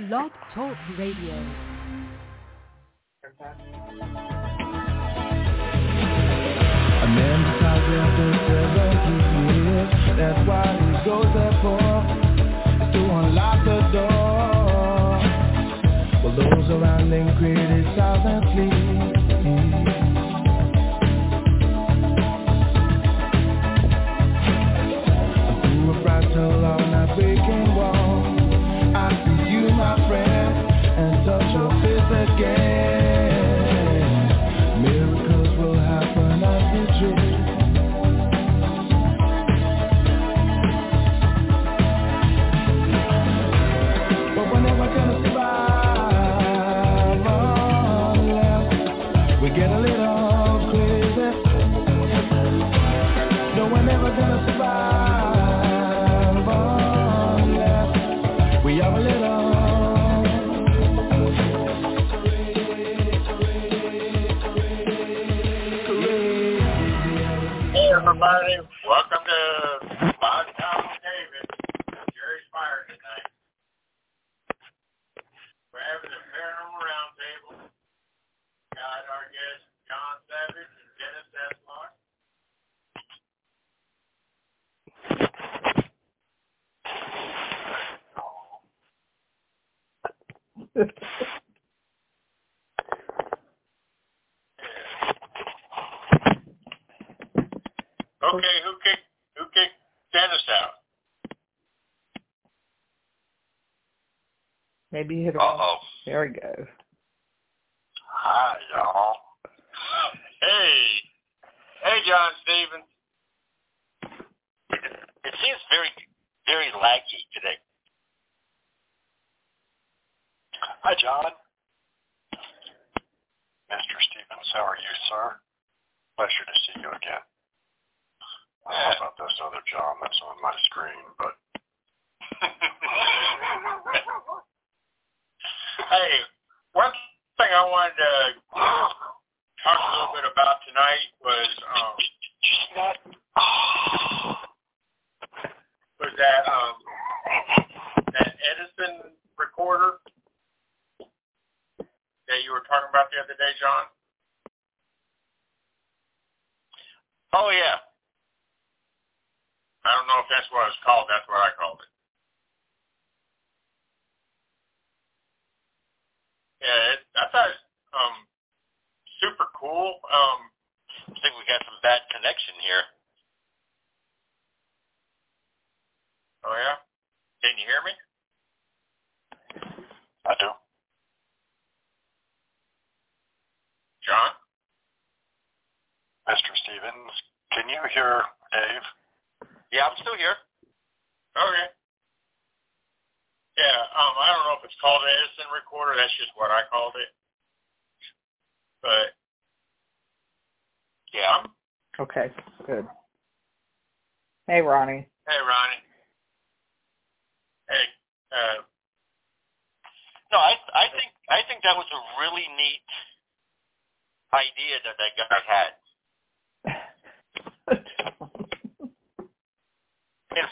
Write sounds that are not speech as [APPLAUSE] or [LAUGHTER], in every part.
Blog Talk Radio. A man decides after seventy years, that's why he goes there for, to unlock the door. Well, those around him criticize and flee. maybe hit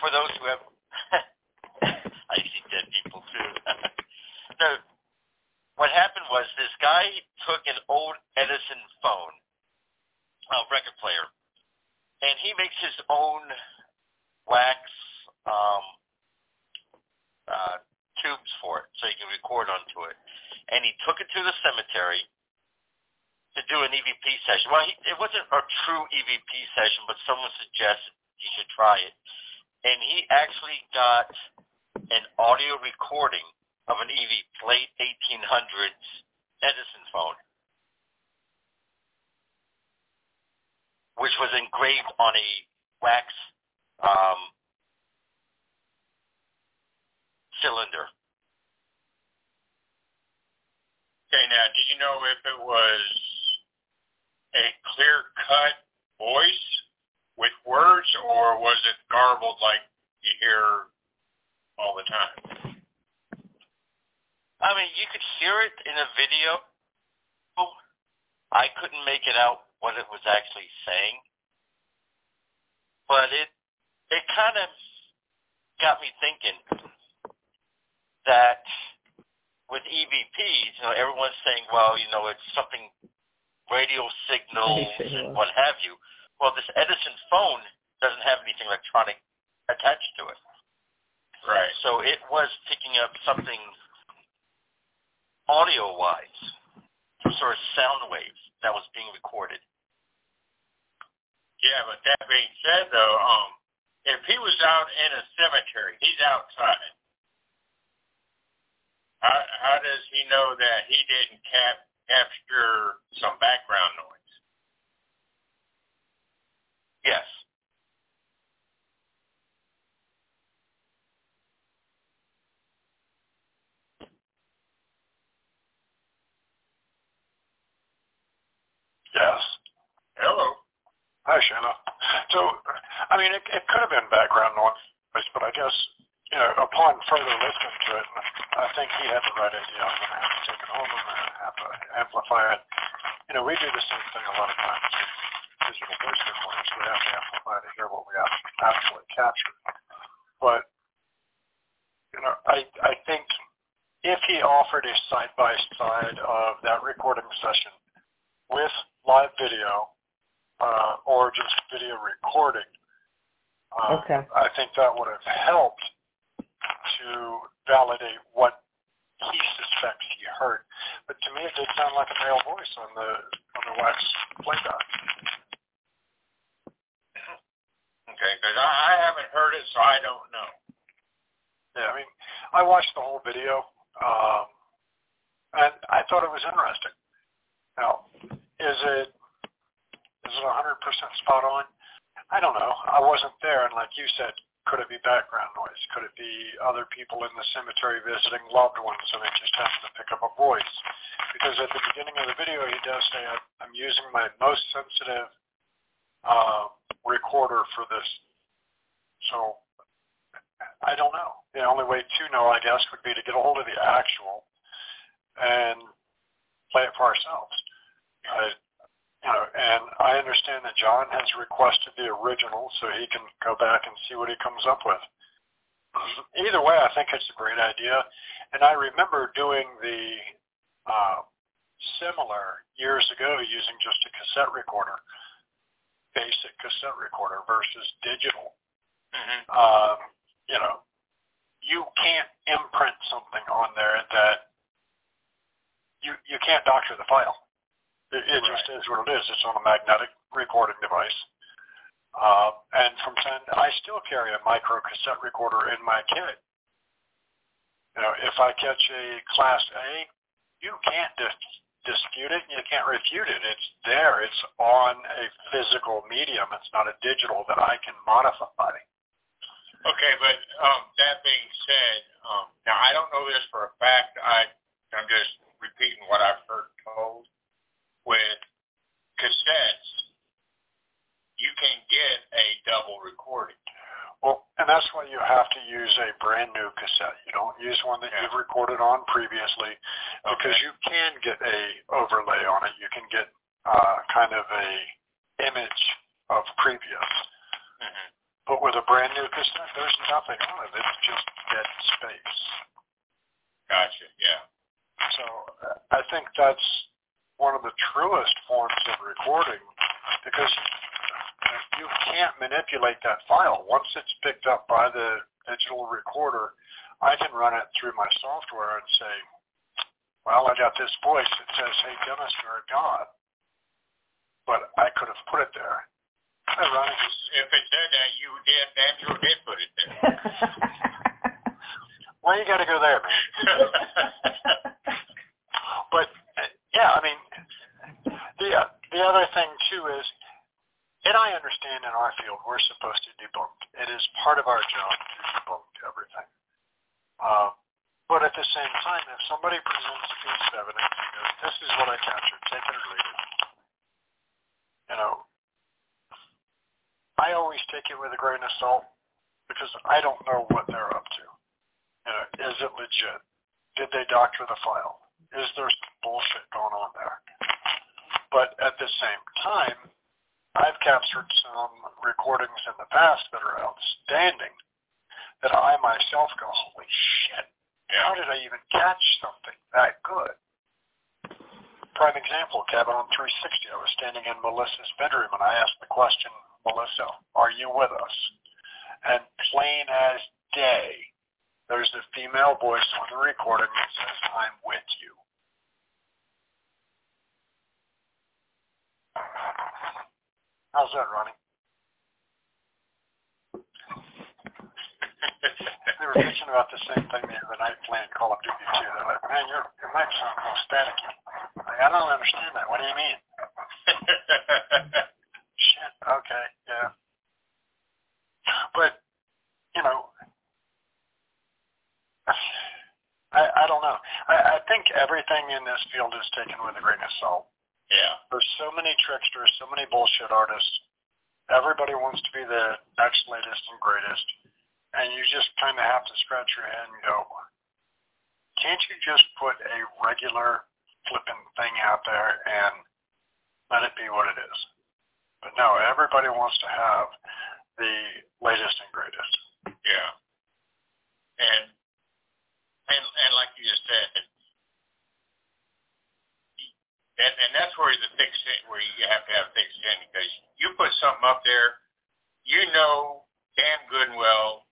for those who have, [LAUGHS] I see dead people too. [LAUGHS] no, what happened was this guy took an old Edison phone, uh, record player, and he makes his own wax um, uh, tubes for it so he can record onto it. And he took it to the cemetery to do an EVP session. Well, he, it wasn't a true EVP session, but someone suggested he should try it actually got an audio recording of an EV plate 1800 the original so he can go back and see what he comes up with. Either way, I think it's a great idea. And I remember doing the uh, similar years ago using just a cassette recorder, basic cassette recorder versus digital. Mm-hmm. Um, you know, you can't imprint something on there that you you can't doctor the file. It, it just is what it is. It's on a magnetic recording device. Uh, and from time, I still carry a micro cassette recorder in my kit. You know, if I catch a Class A, you can't dis- dispute it and you can't refute it. It's there. It's on a physical medium. It's not a digital that I can modify. Okay, but um, that being said, um, now I don't know this for a fact. I I'm just repeating what I've heard told. With cassettes, you can get a double recording. Well, and that's why you have to use a brand new cassette. You don't use one that Yeah. you've recorded on previously because Okay. you can get a overlay on it. You can get uh, kind of a image of previous. Mm-hmm. But with a brand new cassette, there's nothing on it. It's just dead space. Gotcha. Yeah. So uh, I think that's one of the truest forms of recording because you can't manipulate that file. Once it's picked up by the digital recorder, I can run it through my software and say, well, I got this voice that says, hey, Dennis, you're a god. But I could have put it there. I. If it said that, you did damn sure did put it there. [LAUGHS] Why you got to go there, man? [LAUGHS] But uh, yeah, I mean, the uh, the other thing too is, and I understand in our field we're supposed to debunk. It is part of our job to debunk everything. Uh, but at the same time, if somebody presents a piece of evidence and goes, "This is what I captured, take it or leave it," you know, I always take it with a grain of salt because I don't know what they're up to. You know, is it legit? Did they doctor the file? Is there some bullshit going on there? But at the same time, I've captured some recordings in the past that are outstanding that I myself go, holy shit, how did I even catch something that good. Prime example, Cabin on 360. I was standing in Melissa's bedroom and I asked the question, Melissa, are you with us? And plain as day, there's a female voice on the recording that says, I'm with you. How's that, Ronnie? [LAUGHS] they were bitching about the same thing the other night playing Call of Duty 2. They're like, man, your, your mic sounds a staticky. Like, I don't understand that. What do you mean? [LAUGHS] Shit. Okay. Yeah. But, you know, I, I don't know. I, I think everything in this field is taken with a grain of salt. Yeah. There's so many tricksters, so many bullshit artists. Everybody wants to be the next latest and greatest. And you just kind of have to scratch your head and go, can't you just put a regular flipping thing out there and let it be what it is? But no, everybody wants to have the latest and greatest. Yeah. And and and like you just said, and and that's where the thick skin, where you have to have thick skin because you put something up there, you know damn good and well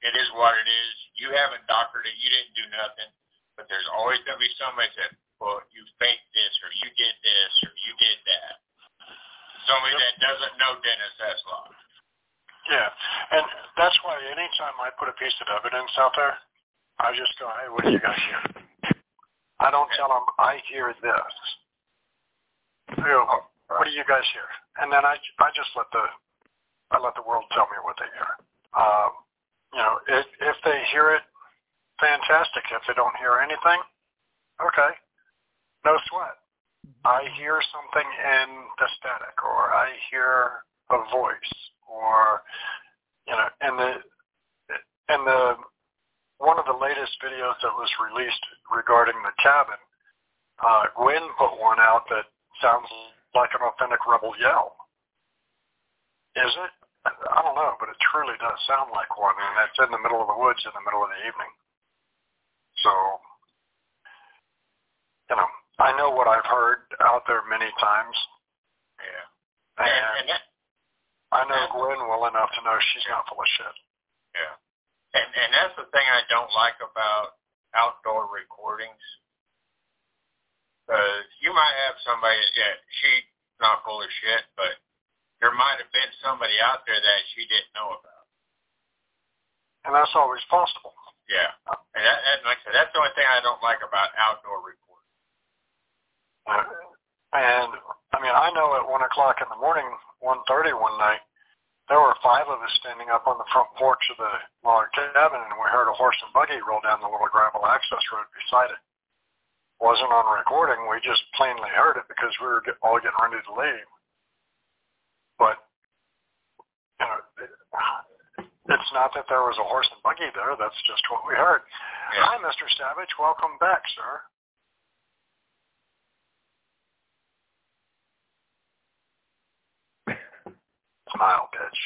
it is what it is. You haven't doctored it, you didn't do nothing, but there's always gonna be somebody that well you faked this or you did this or you did that. Somebody that doesn't know Dennis Eszlock. Yeah, and that's why anytime I put a piece of evidence out there, I just go, hey, what do you guys hear? I don't tell them I hear this. I go, what do you guys hear? And then I, I just let the I let the world tell me what they hear. Um, you know, if, if they hear it, fantastic. If they don't hear anything, okay, no sweat. I hear something in the static, or I hear a voice, or you know, and the and the one of the latest videos that was released regarding the cabin, uh, Gwen put one out that sounds like an authentic rebel yell. Is it? I don't know, but it truly does sound like one, and it's in the middle of the woods in the middle of the evening. So, you know, I know what I've heard out there many times. Yeah. And, And, and that, I know Gwen well enough to know she's not full of shit. Yeah. And and that's the thing I don't like about outdoor recordings. Because you might have somebody that yeah, she's not full of shit, but there might have been somebody out there that she didn't know about. And that's always possible. Yeah. And that, and like I said, that's the only thing I don't like about outdoor recording. Uh, and I mean, I know at one o'clock in the morning, one thirty one night, there were five of us standing up on the front porch of the log cabin, and we heard a horse and buggy roll down the little gravel access road beside it. Wasn't on recording. We just plainly heard it because we were all getting ready to leave. But you know, it's not that there was a horse and buggy there. That's just what we heard. Yeah. Hi, Mr. Savage. Welcome back, sir. Smile, bitch.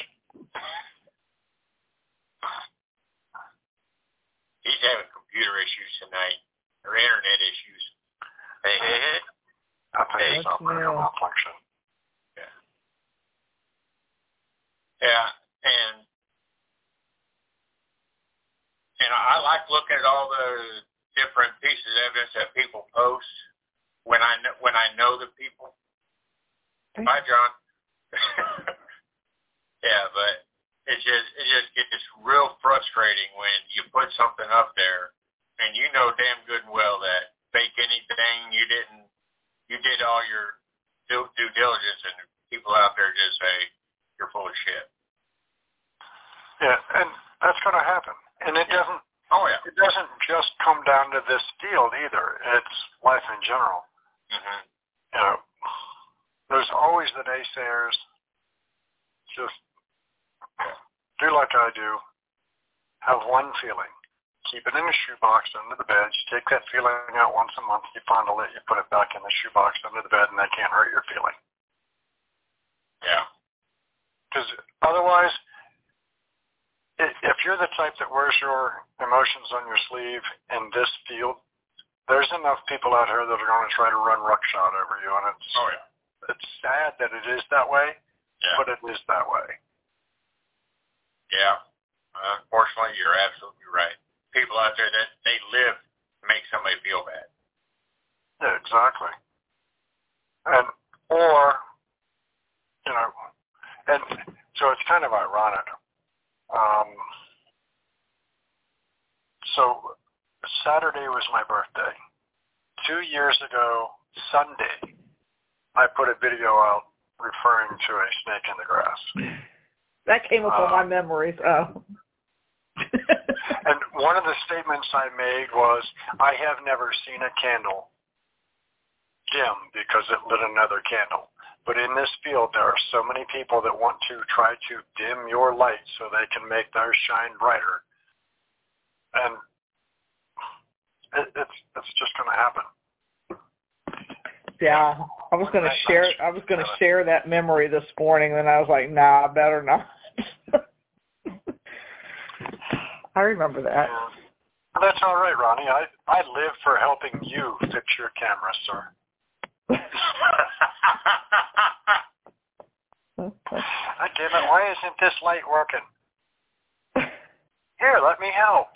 He's having computer issues tonight, or internet issues. Hey, hey, hey. I think Hey, it's operator yeah. malfunction. Yeah, and and I like looking at all the different pieces of evidence that people post when I know when I know the people. Bye, John. [LAUGHS] yeah, but it's just it just gets real frustrating when you put something up there and you know damn good and well that fake anything you didn't you did all your due, due diligence and people out there just say you're full of shit. Yeah, and that's going to happen. And it doesn't. Oh yeah. It doesn't just come down to this field either. It's life in general. Mm-hmm. You know, there's always the naysayers. Just do like I do. Have one feeling. Keep it in a shoebox under the bed. You take that feeling out once a month. You fondle it. You put it back in the shoebox under the bed, and that can't hurt your feeling. Yeah. Because otherwise, if you're the type that wears your emotions on your sleeve in this field, there's enough people out here that are going to try to run ruckshot over you, and it's Oh yeah. it's sad that it is that way, Yeah. but it is that way. Yeah. Unfortunately, you're absolutely right. People out there that they live make somebody feel bad. Yeah, exactly. And or you know, and so it's kind of ironic. Um, so Saturday was my birthday. Two years ago, Sunday, I put a video out referring to a snake in the grass. [LAUGHS] That came up on Uh, my memories. [LAUGHS] Oh. And one of the statements I made was, I have never seen a candle dim because it lit another candle. But in this field, there are so many people that want to try to dim your light so they can make theirs shine brighter. And it, it's it's just going to happen. Yeah, I was going to share. I was going to share that memory this morning, and I was like, Nah, better not. [LAUGHS] I remember that. And that's all right, Ronnie. I I live for helping you fix your camera, sir. God damn it! Why isn't this light working? Here, let me help.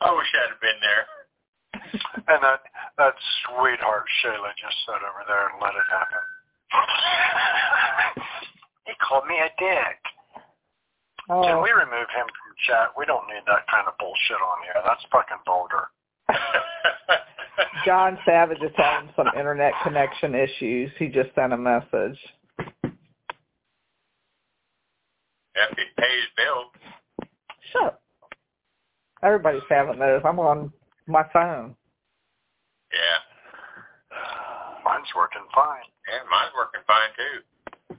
I wish I'd have been there. [LAUGHS] And that that sweetheart Shayla just sat over there and let it happen. [LAUGHS] he called me a dick. Oh. Can Oh, we remove him from chat? We don't need that kind of bullshit on here. That's fucking vulgar. [LAUGHS] John Savage is having some internet connection issues. He just sent a message. If he pays bill. Shut up. Everybody's having those. I'm on my phone. Yeah. Mine's working fine. Yeah, mine's working fine too.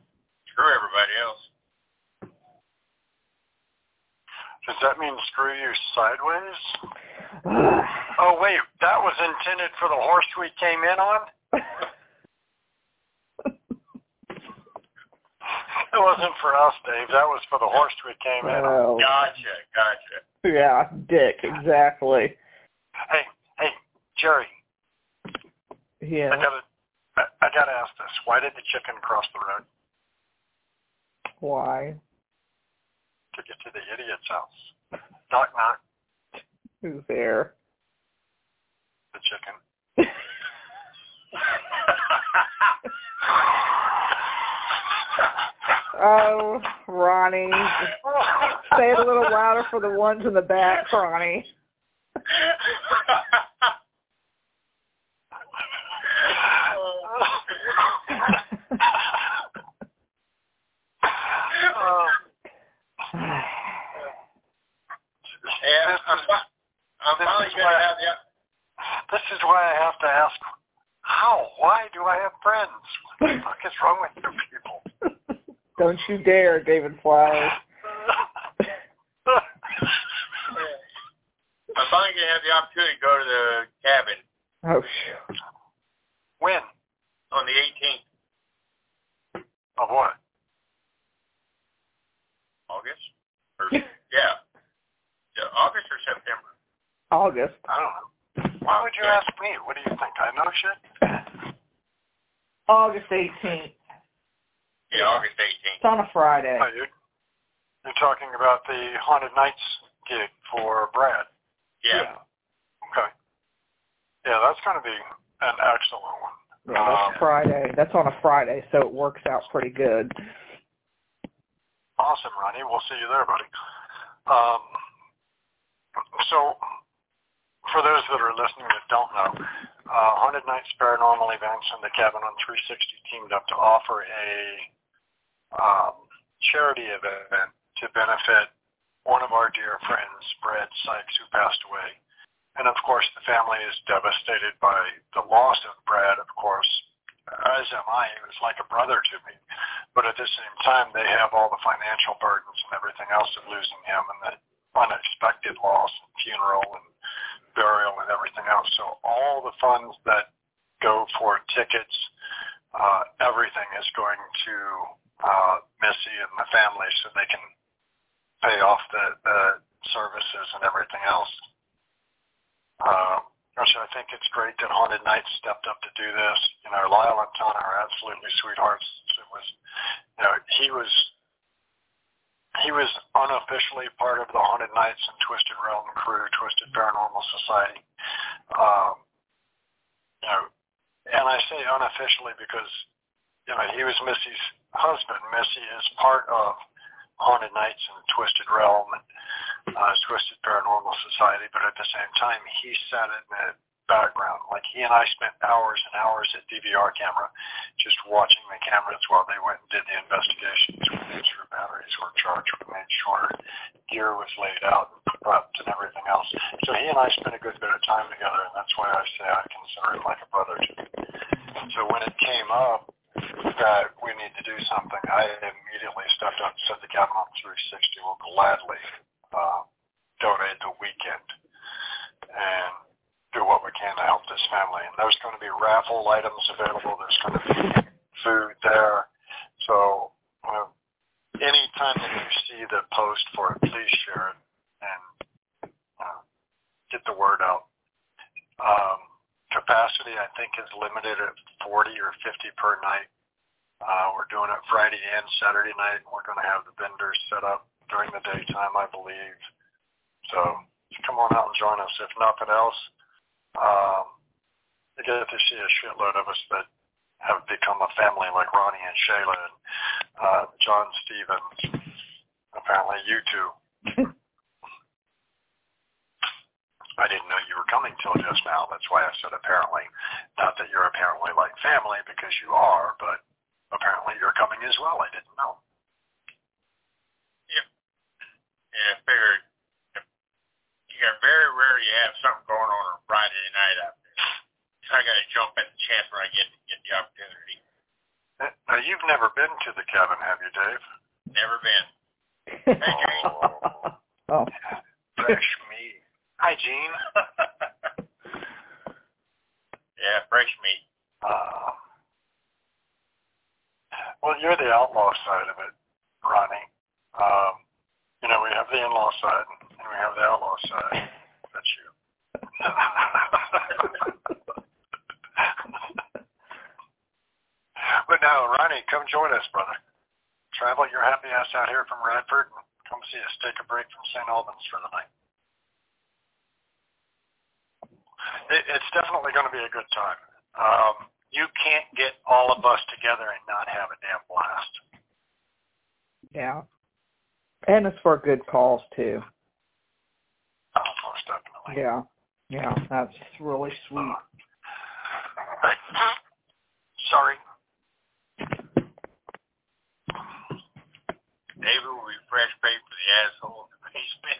Screw everybody else. Does that mean screw you sideways? [SIGHS] Oh wait, that was intended for the horse we came in on? [LAUGHS] It wasn't for us, Dave. That was for the horse we came in on. oh, Gotcha, gotcha. yeah, dick, exactly. Hey, hey, Jerry, Yeah. I gotta, I, I gotta ask this. Why did the chicken cross the road Why? to get to the idiot's house? Knock, knock. Who's there? The chicken. [LAUGHS] Oh, Ronnie. Say it a little louder for the ones in the back, Ronnie. Don't you dare, David Flowers. [LAUGHS] I'm finally going to have the opportunity to go to the cabin Oh, shoot. when? on the 18th Of what? August. Or, [LAUGHS] yeah. Yeah, August or September. August. I don't know. Why would you ask me? What do you think? I know shit? August 18th. Yeah, August 18th. It's on a Friday. Oh, you're, you're talking about the Haunted Nights gig for Brad. Yeah. Okay. Yeah, that's going to be an excellent one. Yeah, that's Friday. That's on a Friday, so it works out pretty good. Awesome, Ronnie. We'll see you there, buddy. Um, so, for those that are listening that don't know, uh, Haunted Nights Paranormal Events and the Cabin on 360 teamed up to offer a um, charity event to benefit one of our dear friends, Brad Sykes, who passed away. And of course, the family is devastated by the loss of Brad, of course, as am I. He was like a brother to me. But at the same time, they have all the financial burdens and everything else of losing him and the unexpected loss and funeral and burial and everything else. So all the funds that go for tickets, uh, everything is going to uh, Missy and the family so they can pay off the, the services and everything else. Uh, which I think it's great that Haunted Nights stepped up to do this. You know, Lyle and Tana are absolutely sweethearts. It was, you know, he was he was unofficially part of the Haunted Nights and Twisted Realm crew, Twisted Paranormal Society. Um, you know, and I say unofficially because you know he was Missy's husband. Missy is part of Haunted Nights and Twisted Realm and uh, Twisted Paranormal Society, but at the same time, he sat in the background. Like he and I spent hours and hours at DVR camera just watching the cameras while they went and did the investigations. Sure batteries were charged. We made sure gear was laid out and prepped and everything else. So he and I spent a good bit of time together, and that's why I say I consider him like a brother. So when it came up, that we need to do something, I immediately stepped up and said the on 360 will gladly uh, donate the weekend and do what we can to help this family. And there's going to be raffle items available. There's going to be food there. So uh, anytime that you see the post for it, please share it and uh, get the word out. Um, capacity, I think, is limited at 40 or 50 per night. Uh, we're doing it Friday and Saturday night. We're going to have the vendors set up during the daytime, I believe. So come on out and join us. If nothing else, um, you get to see a shitload of us that have become a family, like Ronnie and Shayla and uh, John Stevens. Apparently, you two. [LAUGHS] I didn't know you were coming till just now. That's why I said apparently. Not that you're apparently like family because you are, but apparently you're coming as well. I didn't know. Yep. Yeah, I figured you got very rare you have something going on on a Friday night out there. So I got to jump at the chance where I get get the opportunity. Now you've never been to the cabin, have you, Dave? Never been. [LAUGHS] Oh. oh. Fresh meat. Hi, Gene. [LAUGHS] yeah, fresh meat. Uh, well, you're the outlaw side of it, Ronnie. Um, you know, we have the in-law side and we have the outlaw side. That's you. [LAUGHS] but no, Ronnie, come join us, brother. Travel your happy ass out here from Radford. And come see us. Take a break from St. Albans for the night. it, it's definitely going to be a good time. Um, you can't get all of us together and not have a damn blast. Yeah. And it's for good cause too. Oh, most definitely. Yeah. Yeah, that's really sweet. Sorry. David will be fresh paid for the asshole in the basement.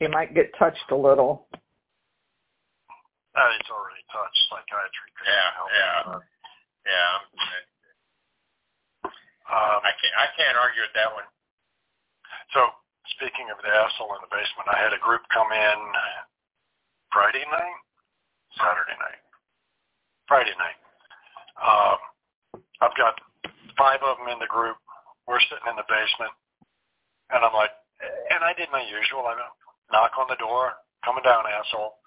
Yeah. He might get touched a little. Uh, it's already touched psychiatry. couldn't Yeah, yeah. it, yeah, Um, I can't. I can't argue with that one. so speaking of the asshole in the basement, I had a group come in Friday night, Saturday night, Friday night. Um, I've got five of them in the group. We're sitting in the basement, and I'm like, and I did my usual. I knock on the door, coming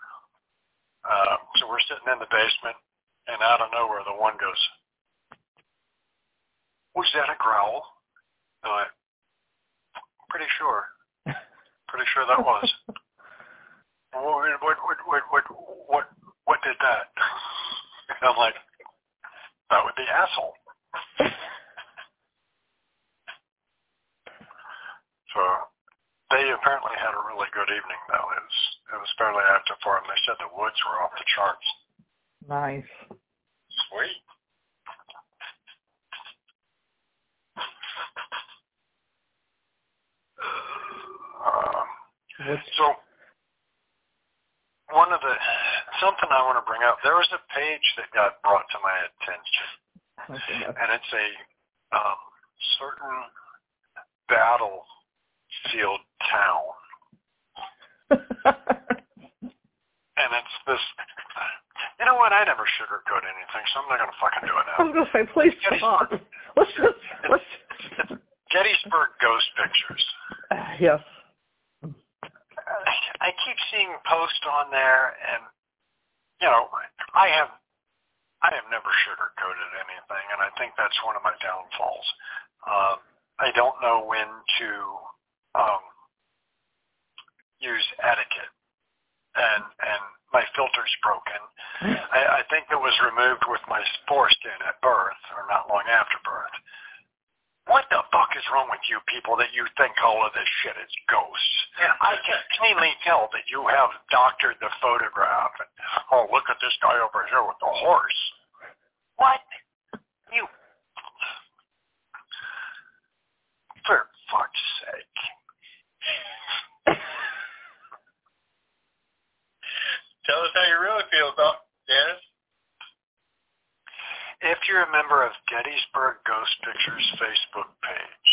If you're a member of Gettysburg Ghost Pictures Facebook page,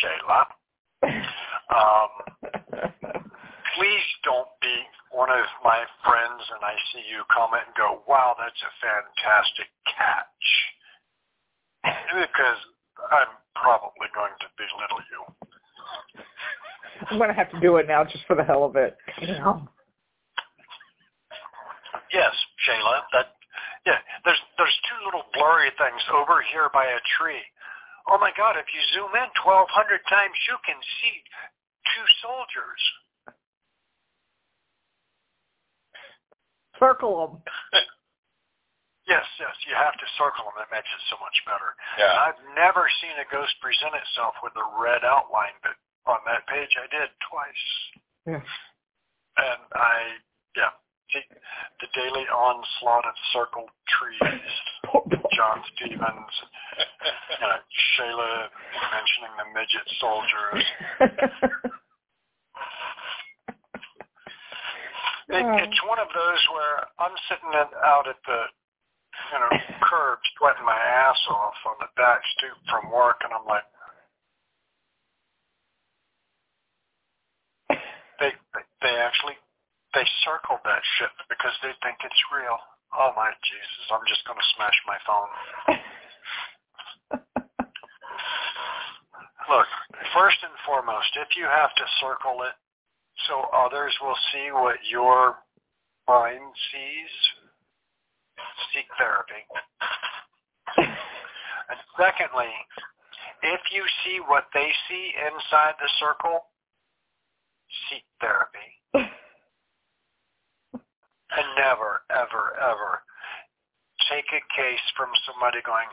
Shayla, um, please don't be one of my friends and I see you comment and go, wow, that's a fantastic catch. Because I'm probably going to belittle you. I'm gonna have to do it now just for the hell of it. Yes, Shayla. That yeah. There's there's two little blurry things over here by a tree. Oh my God! If you zoom in 1,200 times, you can see two soldiers. Circle them. [LAUGHS] Yes, yes. You have to circle them. It makes it so much better. Yeah. I've never seen a ghost present itself with a red outline, but on that page I did twice. Yeah. And I, yeah. See, the daily onslaught of circled trees. John Stevens, you know, Shayla mentioning the midget soldiers. [LAUGHS] It, uh. it's one of those where I'm sitting at, out at the, you know, curb sweating my ass off on the back stoop from work, and I'm like, [LAUGHS] they they actually they circled that shit because they think it's real. Oh my Jesus! I'm just gonna smash my phone. [LAUGHS] Look, first and foremost, if you have to circle it so others will see what your mind sees, seek therapy. And secondly, if you see what they see inside the circle, seek therapy. [LAUGHS] And never, ever, ever take a case from somebody going,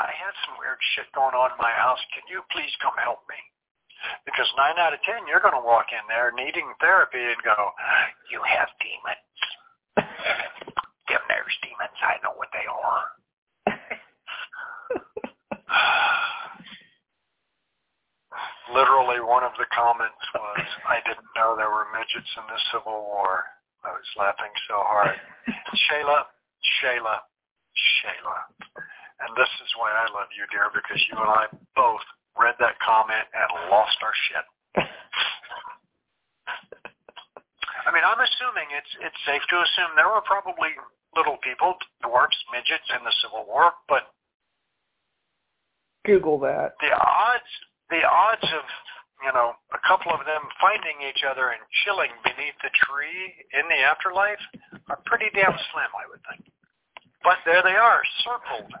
I had some weird shit going on in my house. Can you please come help me? Because nine out of ten, you're going to walk in there needing therapy and go, you have demons. Them there's demons. I know what they are. [LAUGHS] Literally, one of the comments was, I didn't know there were midgets in the Civil War. I was laughing so hard. Shayla, Shayla, Shayla. And this is why I love you, dear, because you and I both read that comment and lost our shit. [LAUGHS] I mean, I'm assuming it's it's safe to assume there were probably little people, dwarfs, midgets in the Civil War, but Google that. the odds the odds of you know a couple of them finding each other and chilling beneath the tree in the afterlife are pretty damn slim, I would think. But there they are, circled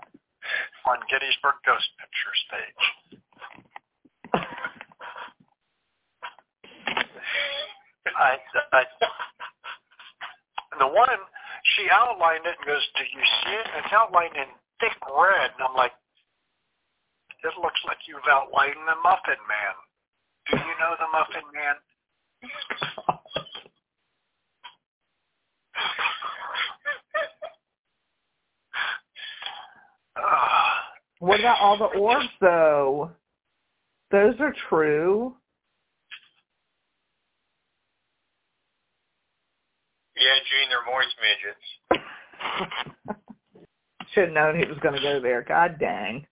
on Gettysburg Ghost Pictures page. I, I, the one she outlined it and goes, "Do you see it?" It's outlined in thick red, and I'm like, "It looks like you've outlined the Muffin Man." Do you know the Muffin Man? [LAUGHS] What about all the orbs though? Those are true. Yeah, Gene, they're moist midgets. [LAUGHS] Should have known he was going to go there. God dang.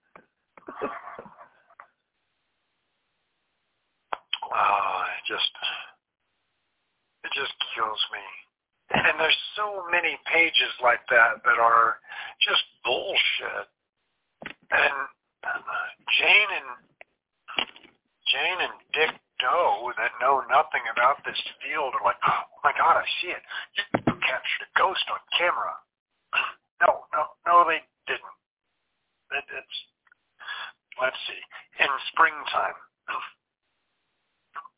oh, it just it just kills me. And there's so many pages like that that are just bullshit. And uh, Jane and Jane and Dick doe that know nothing about this field are like, oh my God, I see it. You captured a ghost on camera. [CLEARS THROAT] No, no, no, they didn't. It, it's, let's see, in springtime, [CLEARS THROAT]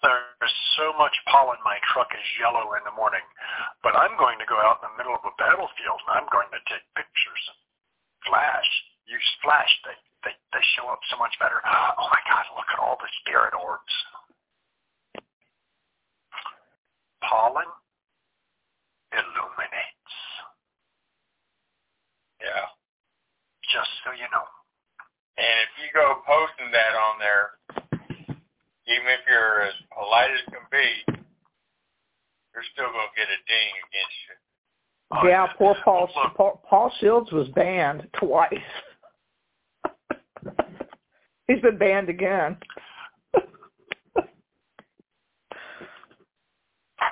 there's so much pollen my truck is yellow in the morning, but I'm going to go out in the middle of a battlefield and I'm going to take pictures. Flash, use flash. They, they, they show up so much better. Oh my God, look at all the spirit orbs. Pollen illuminates. Yeah. Just so you know. And if you go posting that on there, even if you're as polite as can be, you're still gonna get a ding against you. Oh, yeah, poor Paul, Paul Paul Shields was banned twice. [LAUGHS] He's been banned again.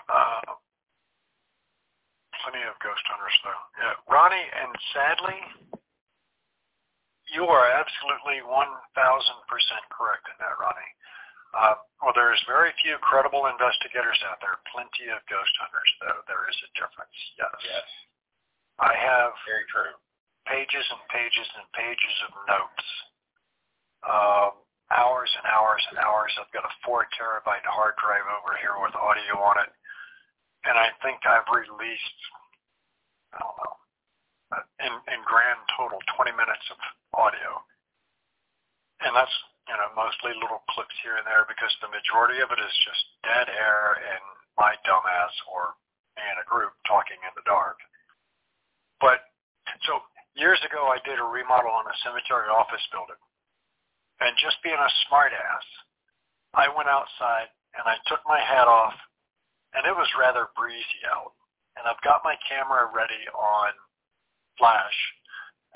uh, plenty of ghost hunters though. Yeah, Ronnie, and sadly, you are absolutely 1,000% correct in that, Ronnie. Uh, well, there's very few credible investigators out there. Plenty of ghost hunters, though. There is a difference. Yes. Yes. I have Very true. pages and pages and pages of notes. Um, hours and hours and hours. I've got a four terabyte hard drive over here with audio on it. And I think I've released, I don't know, uh, in, in grand total, 20 minutes of audio. And that's, you know, mostly little clips here and there because the majority of it is just dead air and my dumbass or me and a group talking in the dark. But so years ago, I did a remodel on a cemetery office building, and just being a smartass, I went outside and I took my hat off, and it was rather breezy out, and I've got my camera ready on flash,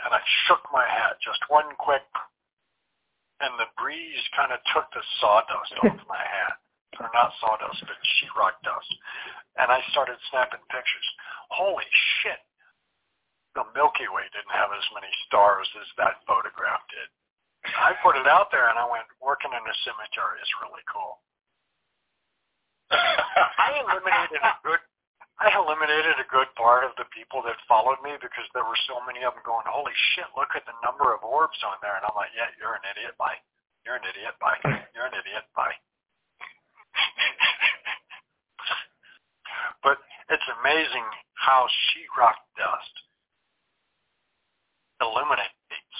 and I shook my hat just one quick, and the breeze kind of took the sawdust off my hat, or not sawdust, but sheetrock dust, and I started snapping pictures. Holy shit! the Milky Way didn't have as many stars as that photograph did. I put it out there and I went, working in a cemetery is really cool. [LAUGHS] I eliminated a good I eliminated a good part of the people that followed me because there were so many of them going, Holy shit, look at the number of orbs on there and I'm like, Yeah, you're an idiot, bye. You're an idiot, bye. You're an idiot, bye. but it's amazing how sheetrock dust illuminates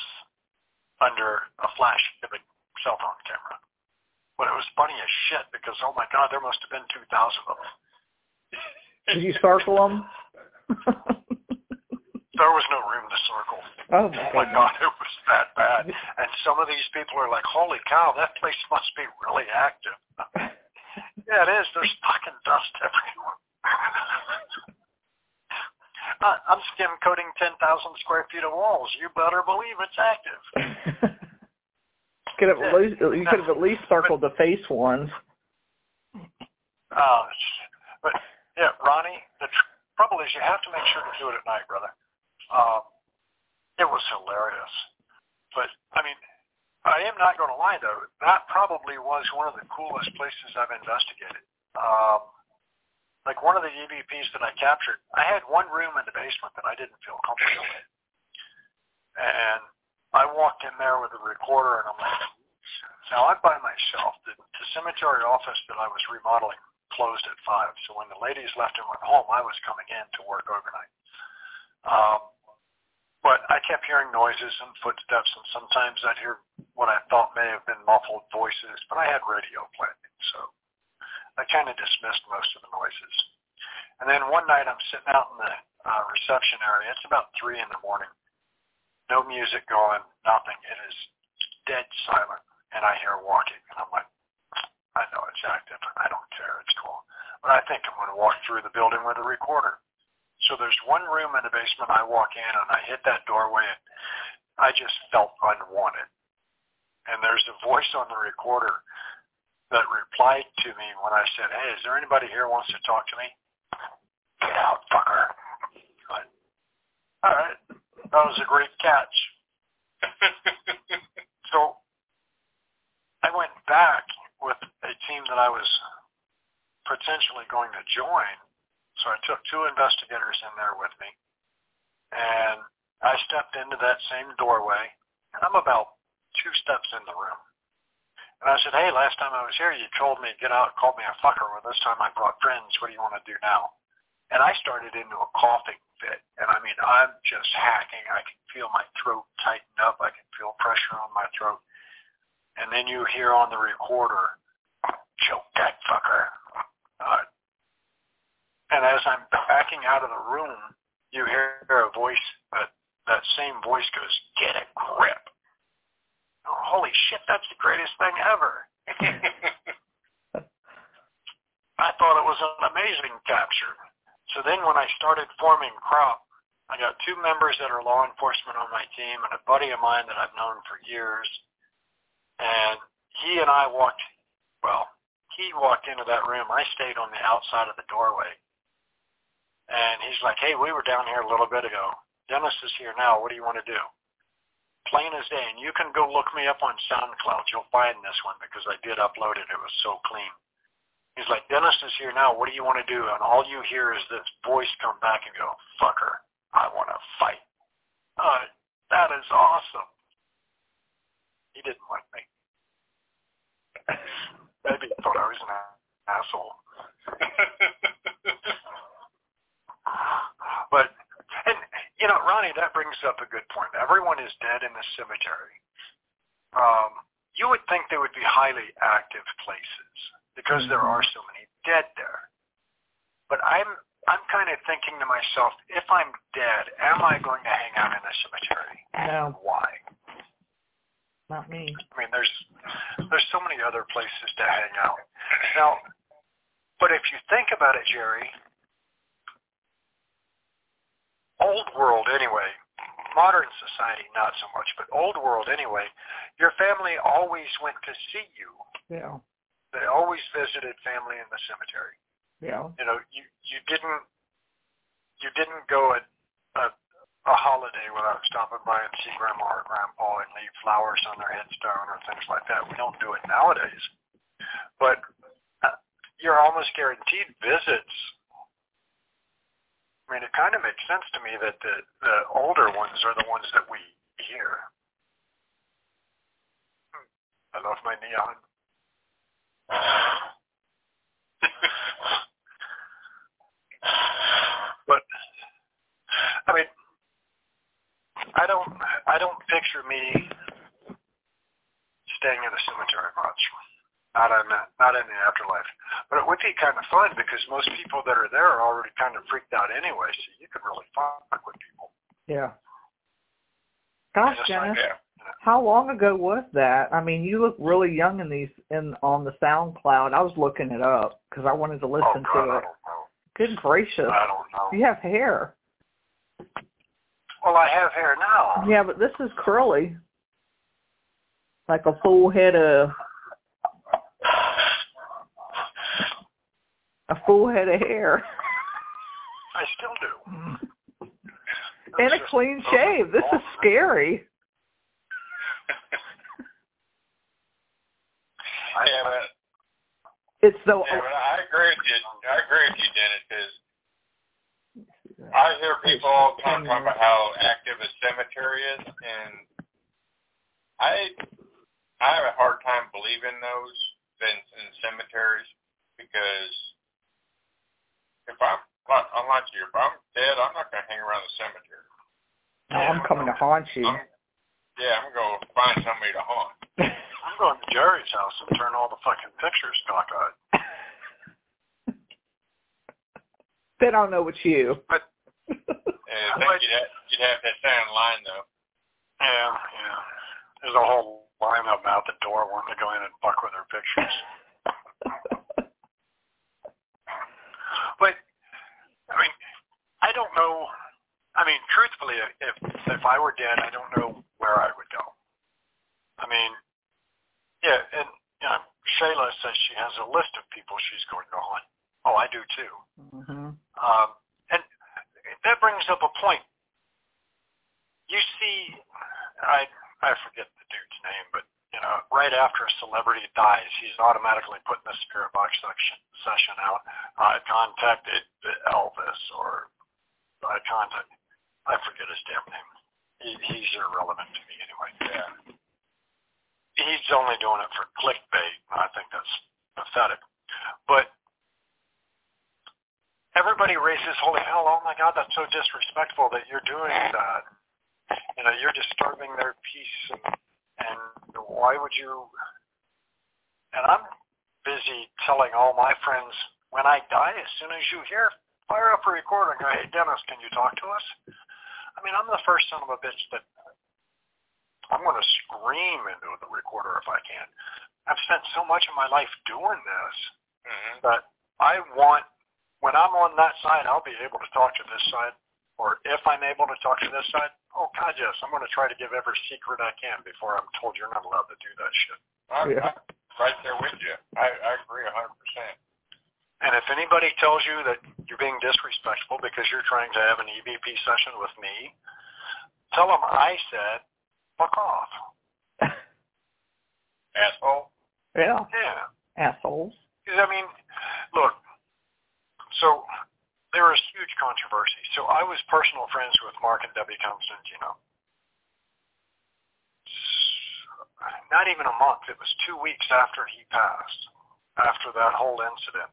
under a flash of a cell phone camera. But it was funny as shit because, oh my God, there must have been 2,000 of them. Did you circle them? [LAUGHS] There was no room to circle. oh Oh my my. God, it was that bad. And some of these people are like, holy cow, that place must be really active. [LAUGHS] yeah, it is. There's fucking dust everywhere. [LAUGHS] I- I'm skim coating 10,000 square feet of walls. You better believe it's active. could have at least, you could have at least circled the face ones. Uh, but yeah, Ronnie, the tr- trouble is you have to make sure to do it at night, brother. Um, it was hilarious. But I mean, I am not going to lie though. That probably was one of the coolest places I've investigated. Um, like one of the EVPs that I captured, I had one room in the basement that I didn't feel comfortable in, and I walked in there with a recorder, and I'm like, now I'm by myself. The, the cemetery office that I was remodeling closed at five, so when the ladies left and went home, I was coming in to work overnight. Um, but I kept hearing noises and footsteps, and sometimes I'd hear what I thought may have been muffled voices, but I had radio playing, so I kind of dismissed most of the noises. And then one night I'm sitting out in the uh, reception area. It's about three in the morning. No music going, nothing. It is dead silent, and I hear walking, and I'm like, I know it's active. I don't care. It's I think I'm going to walk through the building with a recorder. So there's one room in the basement. I walk in and I hit that doorway and I just felt unwanted. And there's a voice on the recorder that replied to me when I said, hey, is there anybody here who wants to talk to me? Get out, fucker. I, All right. That was a great catch. [LAUGHS] So I went back with a team that I was potentially going to join. So I took two investigators in there with me. And I stepped into that same doorway. And I'm about two steps in the room. And I said, hey, last time I was here, you told me to get out, called me a fucker. Well, this time I brought friends. What do you want to do now? And I started into a coughing fit. And I mean, I'm just hacking. I can feel my throat tighten up. I can feel pressure on my throat. And then you hear on the recorder, choke that fucker. Uh, and as I'm backing out of the room, you hear a voice, uh, that same voice goes, get a grip oh, holy shit, that's the greatest thing ever. [LAUGHS] I thought it was an amazing capture. So then when I started forming crop, I got two members that are law enforcement on my team and a buddy of mine that I've known for years. And he and I walked, well, he walked into that room. I stayed on the outside of the doorway. And he's like, hey, we were down here a little bit ago. Dennis is here now. What do you want to do? plain as day. And you can go look me up on SoundCloud. You'll find this one because I did upload it. It was so clean. He's like, Dennis is here now. What do you want to do? And all you hear is this voice come back and go, fucker, I want to fight. Uh, that is awesome. He didn't like me. [LAUGHS] Maybe he thought I was an asshole. [LAUGHS] but and, you know, Ronnie, that brings up a good point. Everyone is dead in the cemetery. Um, you would think they would be highly active places because there are so many dead there. But I'm I'm kind of thinking to myself, if I'm dead, am I going to hang out in the cemetery? No. Why? Not me. I mean, there's there's so many other places to hang out. Now, but if you think about it, Jerry, old world anyway, modern society not so much, but old world anyway, your family always went to see you. Yeah. They always visited family in the cemetery. Yeah. You know, you you didn't you didn't go a a, a holiday without stopping by and see grandma or grandpa and leave flowers on their headstone or things like that. We don't do it nowadays. But uh, you're almost guaranteed visits I mean, it kind of makes sense to me that the, the older ones are the ones that we hear. Hmm. I love my neon. [LAUGHS] but I mean, I don't, I don't picture me staying in a cemetery much not in the, not in the afterlife. But it would be kind of fun because most people that are there are already kind of freaked out anyway, so you can really fuck with people. Yeah. Gosh, Dennis, like, how long ago was that? I mean, you look really young in these in on the SoundCloud. I was looking it up because I wanted to oh listen God, to I it. don't know. Good gracious, I don't know. you have hair. Well, I have hair now. Yeah, but this is curly, like a full head of a full head of hair I still do. [LAUGHS] and a clean shave. This is scary. [LAUGHS] I have but, It's so. yeah, I agree with you. I agree with you, Dennis, because I hear people all the time talking about how active a cemetery is, and I I have a hard time believing those in, in cemeteries because if I'm like I'm like you, if I'm dead, I'm not going to hang around the cemetery. No, I'm coming to haunt you. I'm, yeah, I'm going to find somebody to haunt. [LAUGHS] I'm going to Jerry's house and turn all the fucking pictures cockeyed. [LAUGHS] they don't know it's you. And I think you'd have, you'd have that sound line though. Yeah, yeah. There's a whole line of them out the door wanting to go in and fuck with their pictures. [LAUGHS] But I mean, I don't know. I mean, truthfully, if if I were dead, I don't know where I would go. I mean, yeah, and you know, Shayla says she has a list of people she's going to haunt. Oh, I do too. hmm Um, and that brings up a point. You see, I I forget the dude's name, but you know, right after a celebrity dies, he's automatically putting the spirit box section session out. Uh, I contacted Elvis, or I contacted, I forget his damn name. He, he's irrelevant to me anyway. Yeah. He's only doing it for clickbait. I think that's pathetic. But everybody raises holy hell, oh my God, that's so disrespectful that you're doing that. You know, you're disturbing their peace and, and why would you and I'm busy telling all my friends when I die, as soon as you hear, fire up a recorder and go, Hey Dennis, can you talk to us? I mean, I'm the first son of a bitch that I'm gonna scream into the recorder if I can. I've spent so much of my life doing this hmm that I want when I'm on that side, I'll be able to talk to this side, or if I'm able to talk to this side, oh God, yes, I'm going to try to give every secret I can before I'm told you're not allowed to do that shit. I'm, Yeah. I'm right there with you. I, I agree hundred percent. And if anybody tells you that you're being disrespectful because you're trying to have an EVP session with me, tell them I said, fuck off. [LAUGHS] Asshole. Yeah. Yeah. Assholes. Because, I mean, look, so there was huge controversy. So I was personal friends with Mark and Debbie Constantino. Not even a month. It was two weeks after he passed, after that whole incident.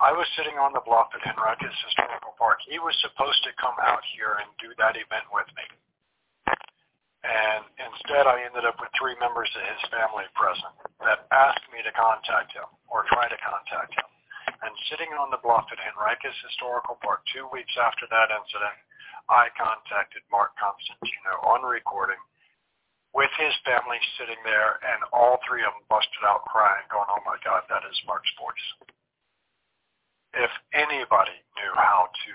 I was sitting on the bluff at Henricus Historical Park. He was supposed to come out here and do that event with me. And instead I ended up with three members of his family present that asked me to contact him or try to contact him. And sitting on the bluff at Henricus Historical Park two weeks after that incident, I contacted Mark Constantino on recording with his family sitting there and all three of them busted out crying going, oh my God, that is Mark's voice. If anybody knew how to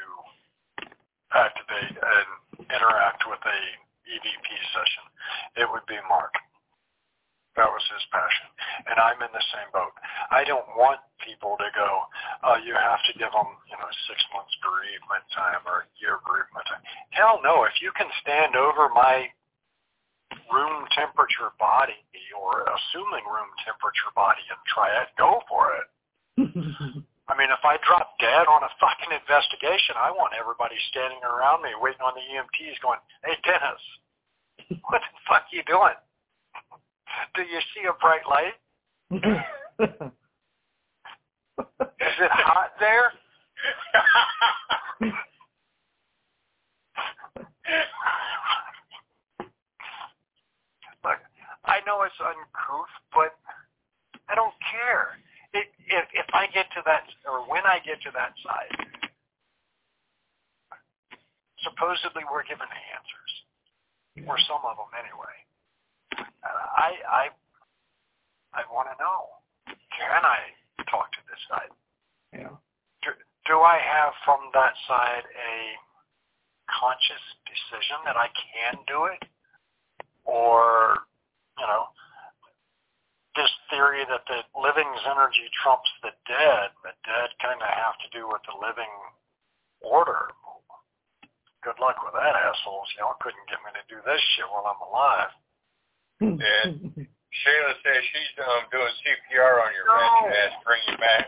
activate and interact with a EVP session, it would be Mark. That was his passion. And I'm in the same boat. I don't want people to go, oh, you have to give them, you know, six months bereavement time or a year bereavement time. Hell no. If you can stand over my room temperature body or assuming room temperature body and try it, go for it. [LAUGHS] I mean, if I drop dead on a fucking investigation, I want everybody standing around me waiting on the EMTs going, hey, Dennis, what the fuck you doing? Do you see a bright light? [LAUGHS] Is it hot there? Look, I know it's uncouth, but I don't care. It, if if I get to that, or when I get to that side, supposedly we're given answers, or some of them anyway. I I I want to know. Can I talk to this side? yeah. Do, do I have from that side a conscious decision that I can do it, or you know, this theory that the living's energy trumps the dead, the dead kind of have to do with the living order. Good luck with that, assholes. Y'all couldn't get me to do this shit while I'm alive. Yeah. [LAUGHS] Shayla says she's um, doing CPR on your has to bring you back.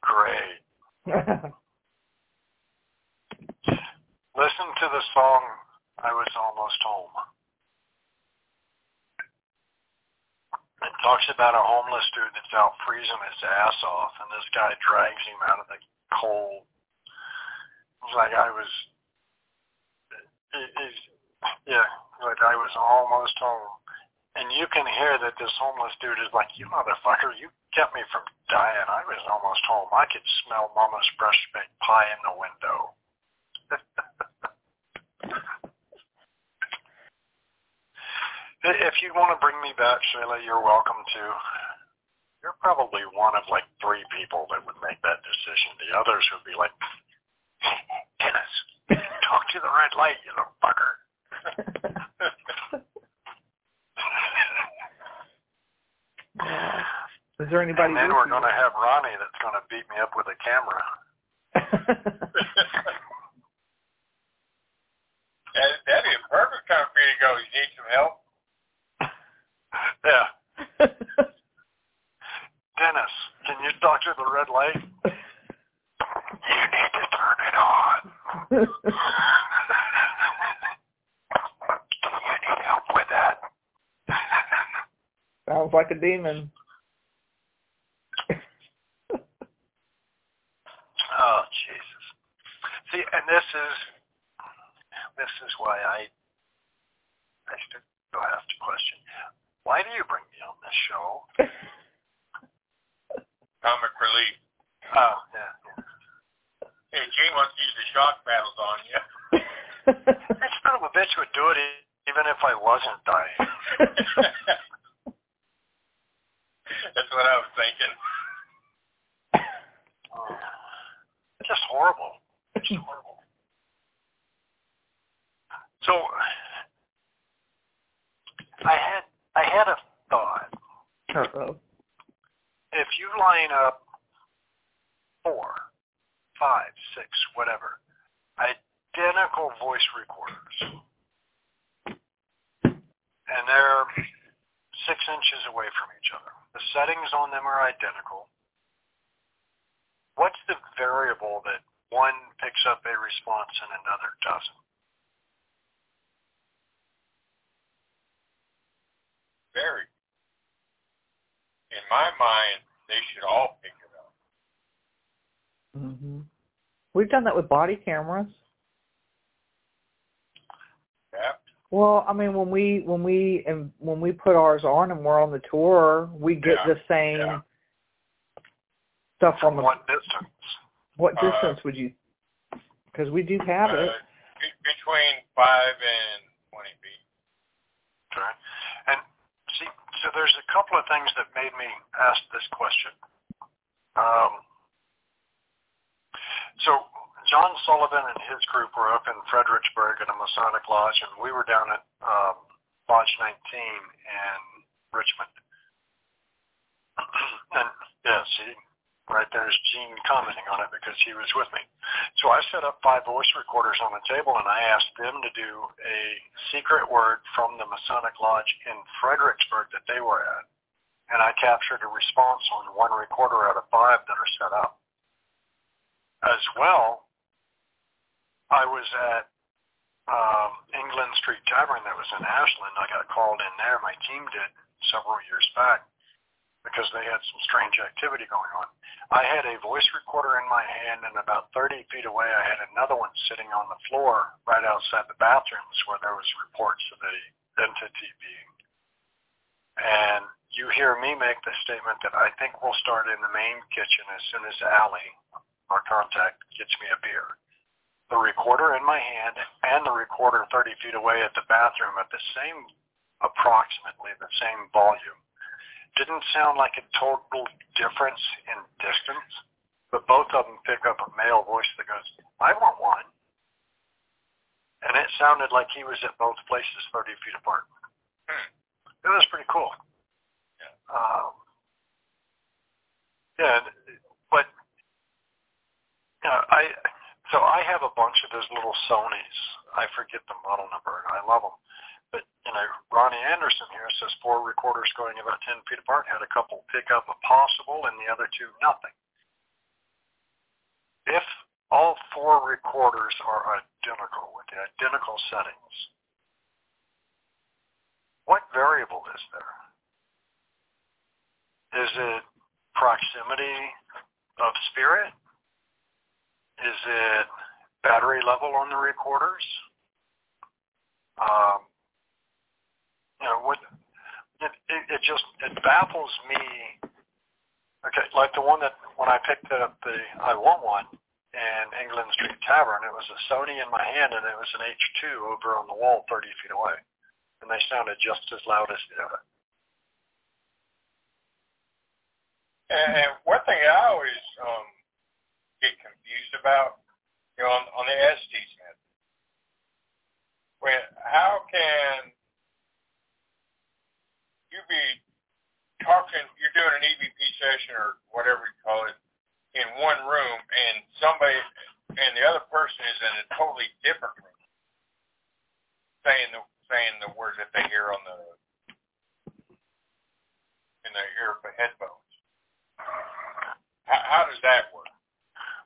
Great. [LAUGHS] Listen to the song I Was Almost Home. It talks about a homeless dude that's out freezing his ass off and this guy drags him out of the cold. It's like I was, it, it's, yeah, like I was almost home. And you can hear that this homeless dude is like, you motherfucker, you kept me from dying. I was almost home. I could smell mama's fresh baked pie in the window. [LAUGHS] if you want to bring me back, Shayla, you're welcome to. You're probably one of like three people that would make that decision. The others would be like, Dennis, talk to the red light, you little fucker. Yeah. Is there anybody? and then we're going to have Ronnie that's going to beat me up with a camera. [LAUGHS] That, that'd be a perfect time for you to go. You need some help? [LAUGHS] Yeah. Dennis, can you talk to the red light? [LAUGHS] You need to turn it on. Do you need help with that? Sounds like a demon. Oh Jesus! See, and this is this is why I I still have to question. Why do you bring me on this show? Comic relief. Oh yeah. yeah. Hey, Gene wants to use the shock paddles on you. That son of a bitch would do it e- even if I wasn't dying. That's what I was thinking. Oh, just horrible. Just horrible. So I had I had a thought. Uh-oh. If you line up four, five, six, whatever, identical voice recorders, and they're six inches away from each other. The settings on them are identical. What's the variable that one picks up a response and another doesn't? Very. In my mind, they should all pick it up. hmm We've done that with body cameras. Yeah. Well, I mean, when we when we and when we put ours on and we're on the tour, we get Yeah, the same yeah. stuff From the. what distance? What Uh, distance would you? Because we do have it. Uh, be- between five and twenty feet. Okay. And see, so there's a couple of things that made me ask this question. Um, so John Sullivan and his group were up in Fredericksburg at a Masonic lodge, and we were down at um, Lodge 19 in Richmond. [CLEARS THROAT] and yeah, see, right there's Gene commenting on it because he was with me. So I set up five voice recorders on the table, and I asked them to do a secret word from the Masonic Lodge in Fredericksburg that they were at. And I captured a response on one recorder out of five that are set up. As well, I was at um, England Street Tavern that was in Ashland. I got called in there. My team did several years back because they had some strange activity going on. I had a voice recorder in my hand, and about 30 feet away, I had another one sitting on the floor right outside the bathrooms where there was reports of a entity being. And you hear me make the statement that I think we'll start in the main kitchen as soon as Allie, our contact, gets me a beer. The recorder in my hand and the recorder 30 feet away at the bathroom at the same, approximately the same volume didn't sound like a total difference in distance, but both of them pick up a male voice that goes, I want one. And it sounded like he was at both places 30 feet apart. It was pretty cool. Um, yeah, but you know, I so I have a bunch of those little Sonys. I forget the model number. I love them. But you know, Ronnie Anderson here says four recorders going about ten feet apart had a couple pick up a possible and the other two nothing. If all four recorders are identical with the identical settings, what variable is there? Is it proximity of spirit? Is it battery level on the recorders? Um, you know, what it, it, it just it baffles me. Okay, like the one that when I picked up the I want one in England Street Tavern, it was a Sony in my hand and it was an H2 over on the wall 30 feet away, and they sounded just as loud as the other. And, one thing I always um, get confused about, you know, on, on the Estes method, when how can you be talking, you're doing an EVP session or whatever you call it in one room, and somebody and the other person is in a totally different room, saying the saying the words that they hear on the in the ear headphones. How, how does that work?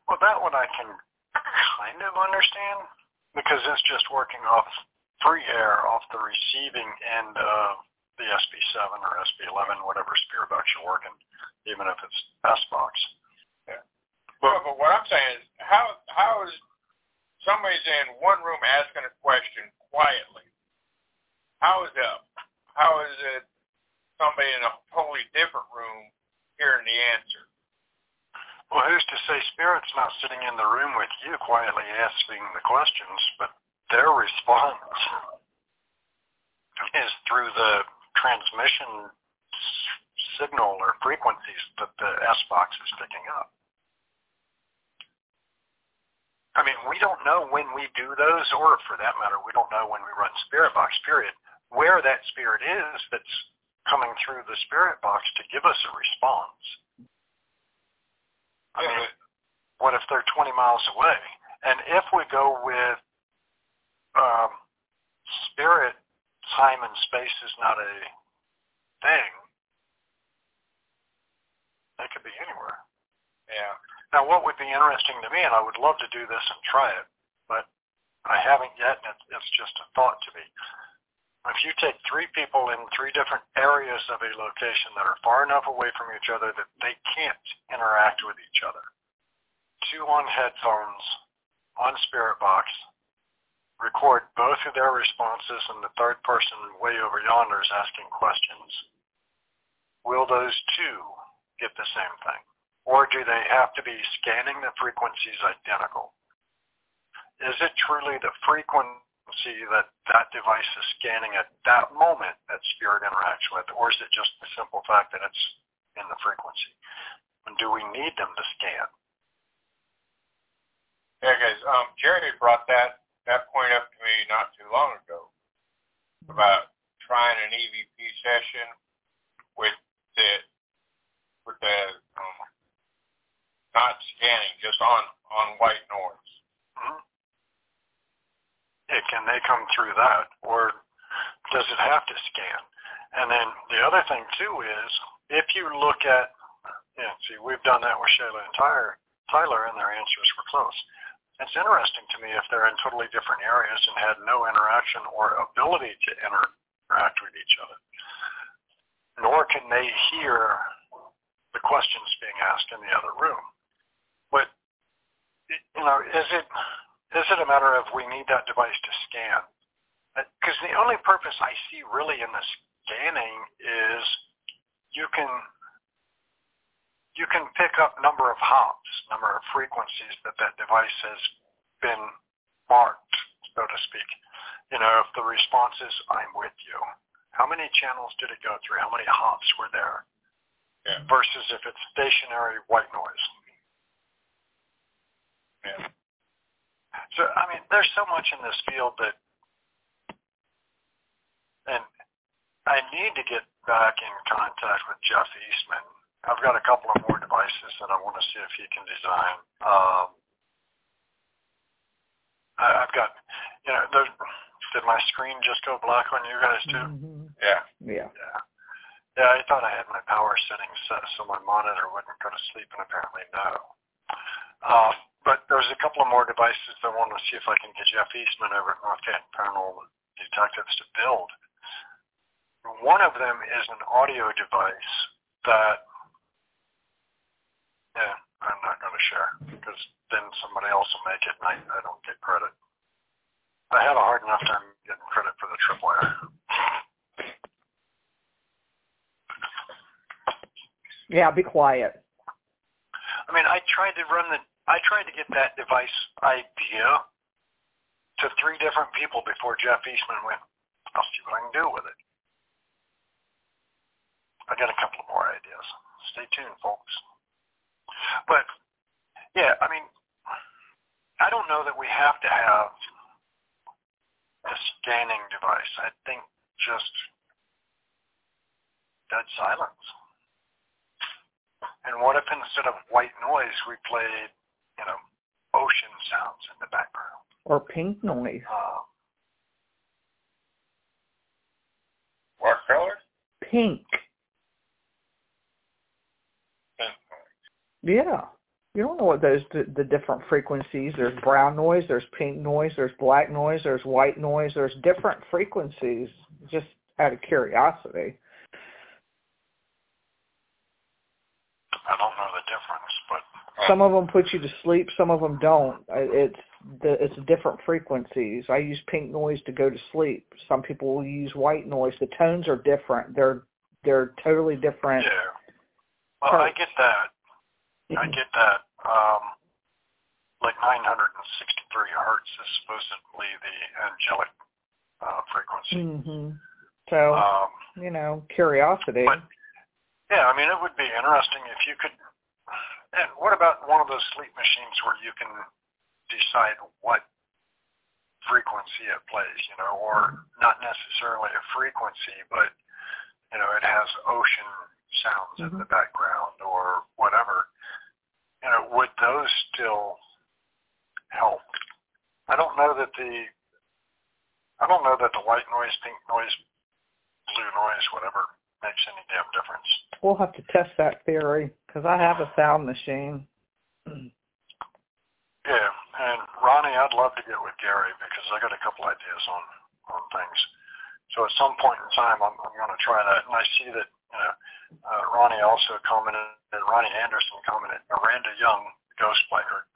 Well, that one I can kind of understand because it's just working off free air off the receiving end of the SB7 or SB11, whatever spirit box you're working, even if it's S-Box. Well, but what I'm saying is, how how is somebody's in one room asking a question quietly? How is that? How is it somebody in a totally different room hearing the answer? Well, who's to say Spirit's not sitting in the room with you quietly asking the questions, but their response is through the transmission signal or frequencies that the S-Box is picking up. I mean, we don't know when we do those, or for that matter, we don't know when we run Spirit Box, period, where that spirit is that's coming through the Spirit Box to give us a response. I mean, what if they're 20 miles away? And if we go with um, spirit, time and space is not a thing, they could be anywhere. Yeah. Now, what would be interesting to me, and I would love to do this and try it, but I haven't yet, and it's, it's just a thought to me. If you take three people in three different areas of a location that are far enough away from each other that they can't interact with each other, two on headphones, on Spirit Box, record both of their responses, and the third person way over yonder is asking questions, will those two get the same thing? Or do they have to be scanning the frequencies identical? Is it truly the frequency that that device is scanning at that moment that spirit interacts with, or is it just the simple fact that it's in the frequency? And do we need them to scan? Yeah, guys. Um, Jerry brought that that point up to me not too long ago about trying an EVP session with the with the um, not scanning, just on on white noise. Mhm. Yeah, can they come through that, or does it have to scan? And then the other thing too is, if you look at, yeah, see, we've done that with Shayla and Tyler, Tyler, and their answers were close. It's interesting to me if they're in totally different areas and had no interaction or ability to interact with each other, nor can they hear the questions being asked in the other room. But you know, is it is it a matter of we need that device to scan? Uh, because the only purpose I see really in the scanning is you can you can pick up number of hops, number of frequencies that that device has been marked, so to speak. You know, if the response is "I'm with you," how many channels did it go through? How many hops were there? Yeah. Versus if it's stationary white noise. Yeah. So I mean, there's so much in this field that, and I need to get back in contact with Jeff Eastman. I've got a couple of more devices that I want to see if he can design. Um, I, I've got, you know, there's, did my screen just go black on you guys too? Mhm. Yeah. Yeah. Yeah. Yeah, I thought I had my power settings set so my monitor wouldn't go to sleep, and apparently no. Uh, but there's a couple of more devices I want to see if I can get Jeff Eastman over at North Canton Paranormal Detectives to build. One of them is an audio device that, yeah, I'm not going to share because then somebody else will make it and I, I don't get credit. I had a hard enough time getting credit for the tripwire. Yeah, be quiet. I mean, I tried to run the, I tried to get that device idea to three different people before Jeff Eastman went, I'll see what I can do with it. I got a couple more ideas. Stay tuned, folks. But, yeah, I mean, I don't know that we have to have a scanning device. I think just dead silence. And what if instead of white noise, we played, you know, ocean sounds in the background? Or pink noise. Uh, What color? Pink. Pink. Yeah. You don't know what those the, the different frequencies. There's brown noise, there's pink noise, there's black noise, there's white noise. There's different frequencies. Just out of curiosity. I don't know the difference, but Some of them put you to sleep, some of them don't. It's the it's different frequencies. I use pink noise to go to sleep. Some people will use white noise. The tones are different. They're they're totally different. yeah. Well, I get that. I get that. Um, like 963 hertz is supposedly the angelic uh, frequency. Mhm. So Um, you know, curiosity. But yeah, I mean, it would be interesting if you could. And what about one of those sleep machines where you can decide what frequency it plays, you know, or not necessarily a frequency, but you know, it has ocean sounds in the mm-hmm. background or whatever. You know, would those still help? I don't know that the I don't know that the white noise, pink noise, blue noise, whatever, makes any damn difference. We'll have to test that theory because I have a sound machine. [CLEARS THROAT] Yeah, and Ronnie, I'd love to get with Gary because I got a couple ideas on on things. So at some point in time, I'm I'm going to try that. And I see that you know, uh, Ronnie also commented, and Ronnie Anderson commented, Miranda Young, ghost biker,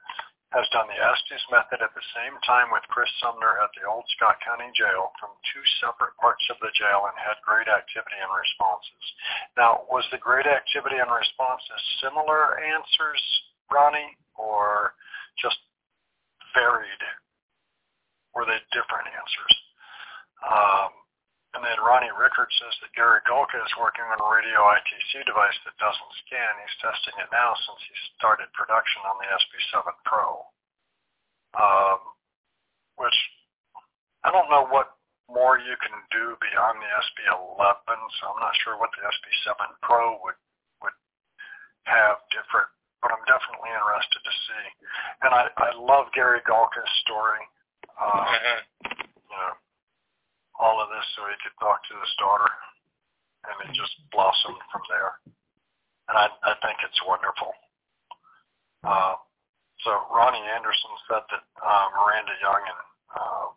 has done the Estes method at the same time with Chris Sumner at the old Scott County Jail from two separate parts of the jail and had great activity and responses. Now, was the great activity and responses similar answers, Ronnie, or just varied? Were they different answers? Um, and then Ronnie Rickard says that Gary Galka is working on a radio ITC device that doesn't scan. He's testing it now since he started production on the SB7 Pro. Um, which I don't know what more you can do beyond the SB11, so I'm not sure what the SB7 Pro would would have different, but I'm definitely interested to see. And I, I love Gary Galka's story. Um, Mhm. All of this so he could talk to his daughter, and it just blossomed from there. And I, I think it's wonderful. Uh, so Ronnie Anderson said that uh, Miranda Young and uh,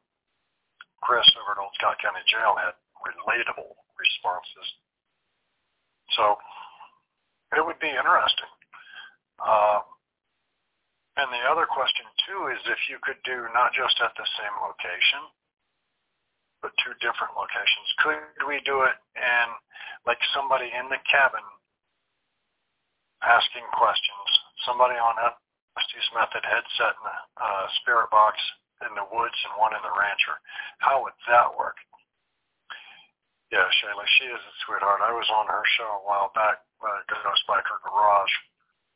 Chris over at Old Scott County Jail had relatable responses. So it would be interesting. Uh, and the other question too is if you could do not just at the same location, but two different locations. Could we do it in like somebody in the cabin asking questions, somebody on Estes Method headset in a uh, spirit box in the woods and one in the rancher? How would that work? Yeah, Shayla, she is a sweetheart. I was on her show a while back, uh, Ghost Biker Garage.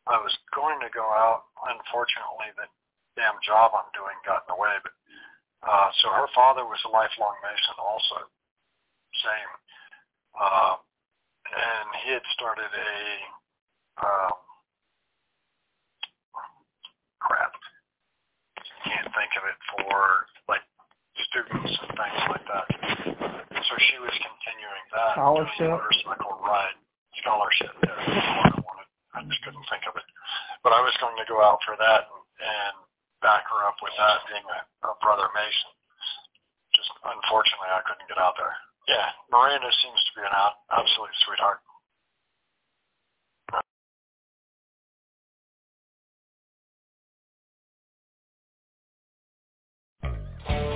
I was going to go out. Unfortunately, the damn job I'm doing got in the way, but uh, so her father was a lifelong Mason also. Same. Uh, and he had started a, um, crap. Can't think of it for like students and things like that. So she was continuing that. Scholarship? Motorcycle ride. Scholarship, yeah. I wanted. I just couldn't think of it. But I was going to go out for that and back her up with that being a, a brother Mason. Just unfortunately, I couldn't get out there. Yeah, Miranda seems to be an out, absolute sweetheart. Thank you.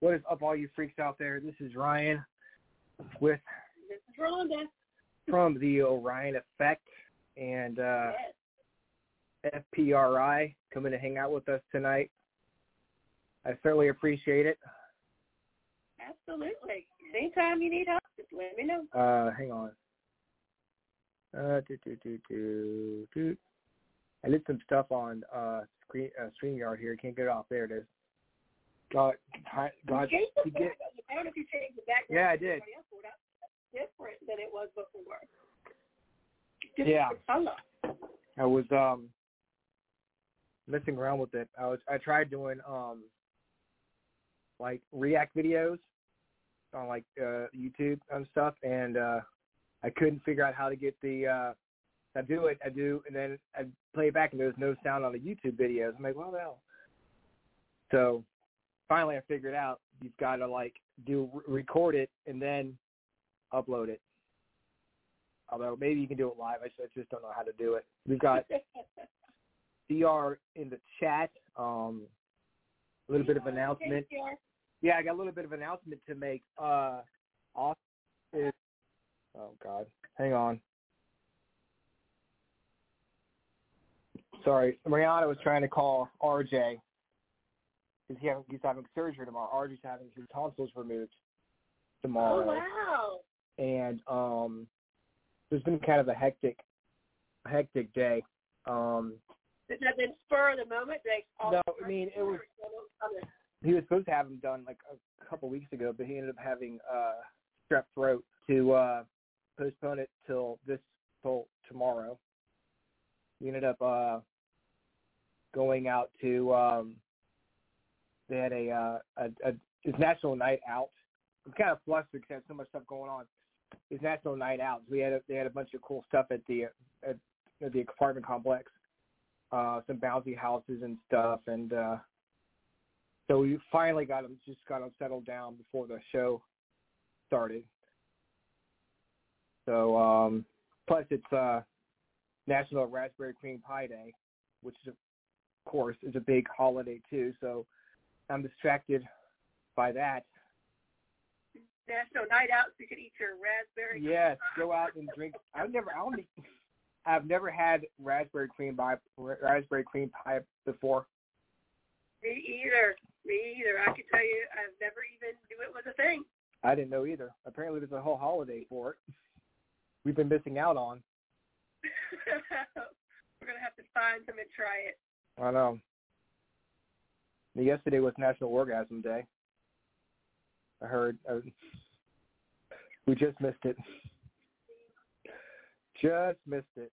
What is up, all you freaks out there? This is Ryan with This is Rhonda. from the Orion Effect and uh, Yes. FPRI coming to hang out with us tonight. I certainly appreciate it. Absolutely. Anytime you need help, just let me know. Uh, hang on. Uh, do, do, do, do, do. I did some stuff on uh, screen, uh, StreamYard here. Can't get it off. There it is. God, God, God You changed the get. I don't know if you changed the background. Yeah, I did. else, but that's different than it was before. Yeah. Different color. I was um messing around with it. I was I tried doing um like React videos on like uh YouTube and stuff and uh I couldn't figure out how to get the uh I do it, I do and then I play it back and there's no sound on the YouTube videos. I'm like, well the hell. So finally I figured out you've got to like do record it and then upload it. Although maybe you can do it live. I just, don't know how to do it. We've got [LAUGHS] DR in the chat. Um, a little bit of announcement. Yeah, I got a little bit of announcement to make. Uh, is, oh God, hang on. Sorry, Mariana was trying to call RJ because he he's having surgery tomorrow. RJ's having his tonsils removed tomorrow, Oh, wow. and um, it's been kind of a hectic, hectic day. Um, Did that then spur of the moment? All No, I mean, it was- he was supposed to have him done like a couple weeks ago, but he ended up having uh strep throat to uh postpone it till this till tomorrow. He ended up uh going out to um they had a uh a, a his national night out. I'm kind of flustered because there's so much stuff going on. His national night out. We had a, they had a bunch of cool stuff at the at, at the apartment complex. Uh some bouncy houses and stuff and uh so we finally got him just got him settled down before the show started. So um plus it's uh National Raspberry Cream Pie Day, which is of course is a big holiday too, so I'm distracted by that. National night out so you can eat your raspberry. Yes, go out and drink. I've never, I only, I've never had raspberry cream pie, raspberry cream pie before. Me either. Me either. I can tell you, I've never even knew it was a thing. I didn't know either. Apparently, there's a whole holiday for it. We've been missing out on. [LAUGHS] We're gonna have to find some and try it. I know. Yesterday was National Orgasm Day. I heard. Uh, we just missed it. Just missed it.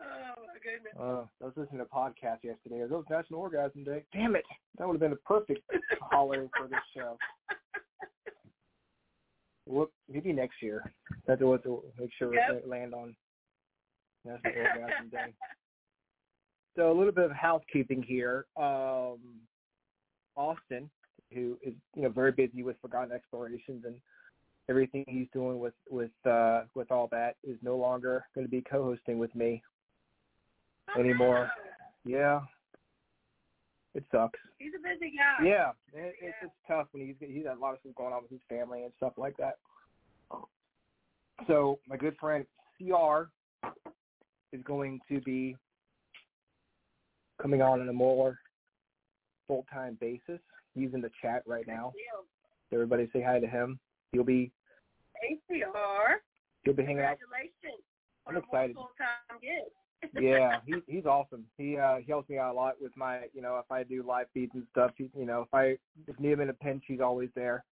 Oh my goodness. Uh, I was listening to a podcast yesterday. It was National Orgasm Day. Damn it! That would have been the perfect holiday for this show. Whoop, maybe next year. That's what to make sure Yep. we land on National Orgasm Day. So a little bit of housekeeping here. Um, Austin, who is you know very busy with Forgotten Explorations and everything he's doing with with uh, with all that, is no longer going to be co-hosting with me anymore. Yeah, it sucks. He's a busy guy. Yeah, it, it's it's tough when he's he's got a lot of stuff going on with his family and stuff like that. So my good friend CR is going to be coming on in a more full time basis. He's in the chat right now. Everybody say hi to him. He'll be ACR. he'll be hanging out. Congratulations. I'm excited. Full time gig. [LAUGHS] Yeah, he he's awesome. He uh he helps me out a lot with my you know if I do live feeds and stuff. He, you know if I if need him in a pinch, he's always there.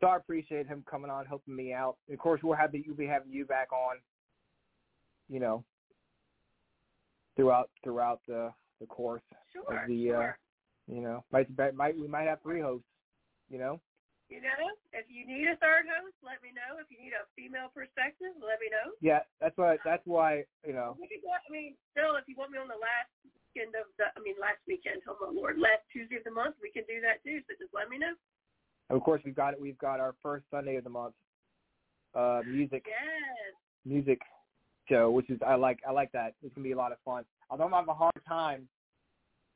So I appreciate him coming on, helping me out. And of course, we'll have the, we'll be having you back on. You know, throughout throughout the the course Sure. of the uh sure. you know might might we might have three hosts. You know. You know, if you need a third host, let me know. If you need a female perspective, let me know. Yeah, that's why that's why you know We could go, I mean, still, if you want me on the last weekend of the, I mean, last weekend, oh my lord, last Tuesday of the month, we can do that too. So just let me know. of course we've got it we've got our first Sunday of the month uh music Yes. music show, which is I like I like that. It's gonna be a lot of fun. Although I'm having a hard time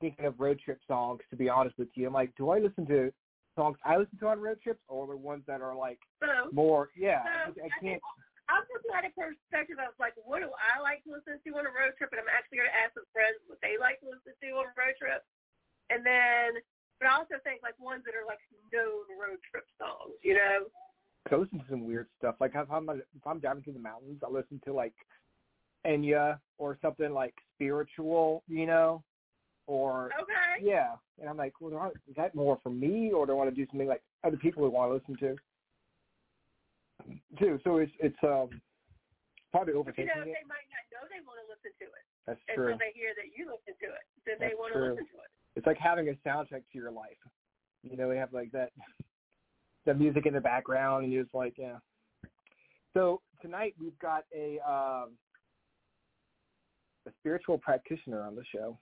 thinking of road trip songs, to be honest with you. I'm like, do I listen to songs I listen to on road trips or the ones that are like So more yeah, So, I, I can't I'm looking at a perspective of like, what do I like to listen to on a road trip? And I'm actually going to ask some friends what they like to listen to on a road trip. And then, but I also think like ones that are like known road trip songs, you know? I listen to some weird stuff. Like if I'm if I'm driving through the mountains, I listen to like Enya or something like spiritual, you know, or Okay. yeah. And I'm like, well, do I- is that more for me, or do I want to do something like other people would want to listen to? Too. So it's it's um probably But you know, it. they might not know they want to listen to it That's true. until they hear that you listen to it. Then they That's want true. to listen to it. It's like having a soundtrack to your life. You know, we have like that [LAUGHS] the music in the background, and you're just like, yeah. So tonight we've got a um, a spiritual practitioner on the show.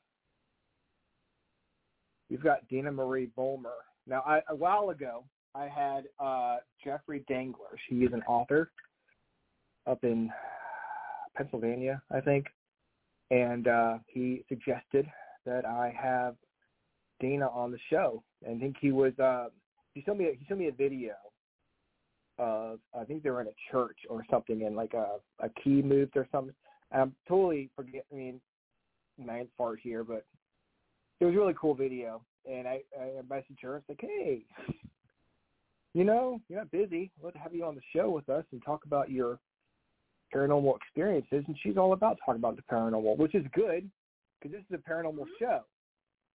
We've got Dina Marie Bolmer. Now, I, a while ago, I had uh, Jeffrey Dangler. She is an author up in Pennsylvania, I think, and uh, he suggested that I have Dana on the show. And I think he was uh, he showed me a, he showed me a video of I think they were in a church or something, and like a a key moved or something. I'm totally forget. I mean, my fart here, but it was a really cool video. And I I messaged her. It's like, hey, you know, you're not busy. Let's have you on the show with us and talk about your paranormal experiences. And she's all about talking about the paranormal, which is good because this is a paranormal mm-hmm. show.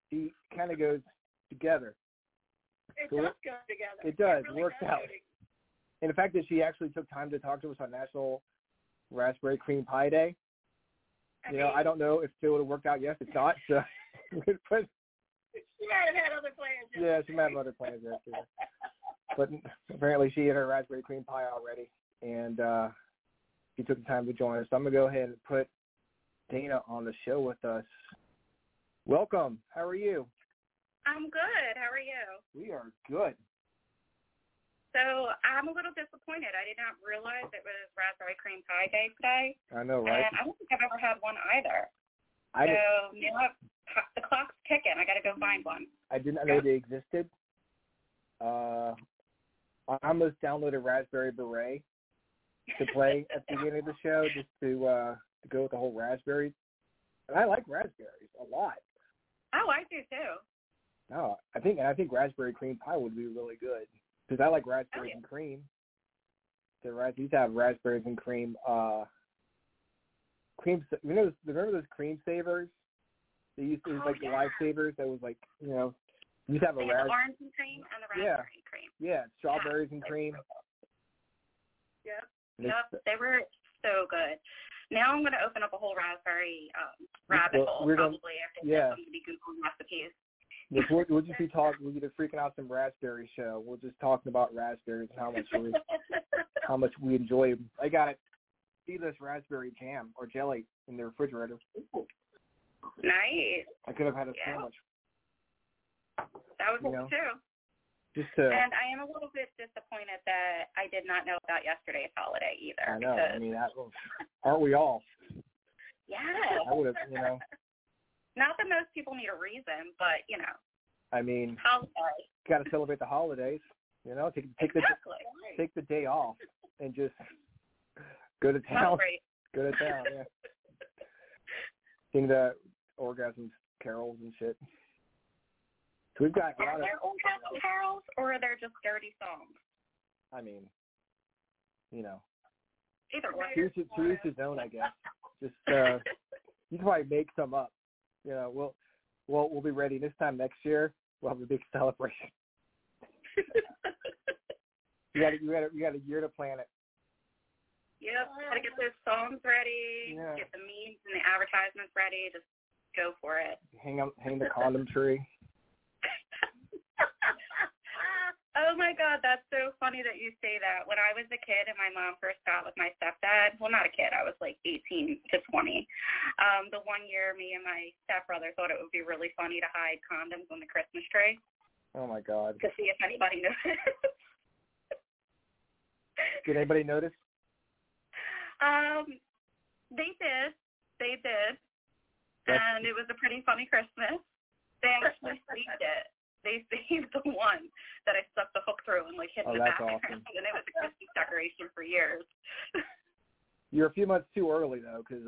She kind of goes together. It So does it- go together. it does. really Works does out. And the fact that she actually took time to talk to us on National Raspberry Cream Pie Day, you know, I don't know if it would have worked out. Yes, it's not. So, [LAUGHS] but she might have had other plans. yeah, she might have other plans too. But apparently, she had her raspberry cream pie already, and uh she took the time to join us. So I'm gonna go ahead and put Dana on the show with us. Welcome. How are you? I'm good. How are you? We are good. So I'm a little disappointed. I did not realize it was Raspberry Cream Pie Day today, I know, right? and I don't think I've ever had one either. I did, so now I've, the clock's ticking. I got to go find one. I did not know they existed. Uh, I almost downloaded Raspberry Beret to play [LAUGHS] at the beginning of the show just to uh to go with the whole raspberry. And I like raspberries a lot. Oh, I do too. No, I think and I think raspberry cream pie would be really good because I like raspberries Oh, yeah. and cream. The ras- these have raspberries and cream. Uh, cream. You know, remember those Creme Savers? They used to it was Oh, like yeah. the lifesavers. That was like you know, you used have a They have ras- the orange and cream and the Yeah. raspberry cream. yeah, strawberries and cream. Yep. Yep, they were so good. Now I'm going to open up a whole raspberry um, rabbit Well, hole we're gonna- probably after yeah. I'm going to be googling recipes. Yes, we'll, we'll just be [LAUGHS] talking. We'll a freaking out some raspberry show. We're just talking about raspberries and how much we [LAUGHS] how much we enjoy. 'em. I got it. See this raspberry jam or jelly in the refrigerator. Nice. I could have had a Yeah. sandwich. That was You know. too. Just to, And I am a little bit disappointed that I did not know about yesterday's holiday either. I know. Because, I mean, that, aren't we all? yeah. I would have, you know. [LAUGHS] Not that most people need a reason, but you know, I mean, holiday. got to celebrate the holidays. You know, take take the take the day off and just go to town. Go to town. Yeah. Sing the orgasms carols and shit. So we've got Are of. there old carols or are there just dirty songs? I mean, you know, Either way. to each, to each his own, I guess. Just uh, [LAUGHS] you can probably make some up. You know, we'll we'll we'll be ready this time next year. We'll have a big celebration. [LAUGHS] You got you got you got a year to plan it. Yep, gotta get those songs ready, Yeah. get the memes and the advertisements ready. Just go for it. Hang up hang the condom tree. [LAUGHS] oh my god, that's so funny that you say that. When I was a kid and my mom first got with my stepdad, well not a kid, I was like 18 to 20. Um, the one year me and my stepbrother thought it would be really funny to hide condoms on the Christmas tree Oh my God! to see if anybody [LAUGHS] noticed. Did anybody notice? um, they did. They did. And it was a pretty funny Christmas. They actually [LAUGHS] saved it. They [LAUGHS] saved the one that I stuck the hook through and like hid Oh, in the background, awesome. [LAUGHS] and it was a Christmas decoration for years. You're a few months too early though, because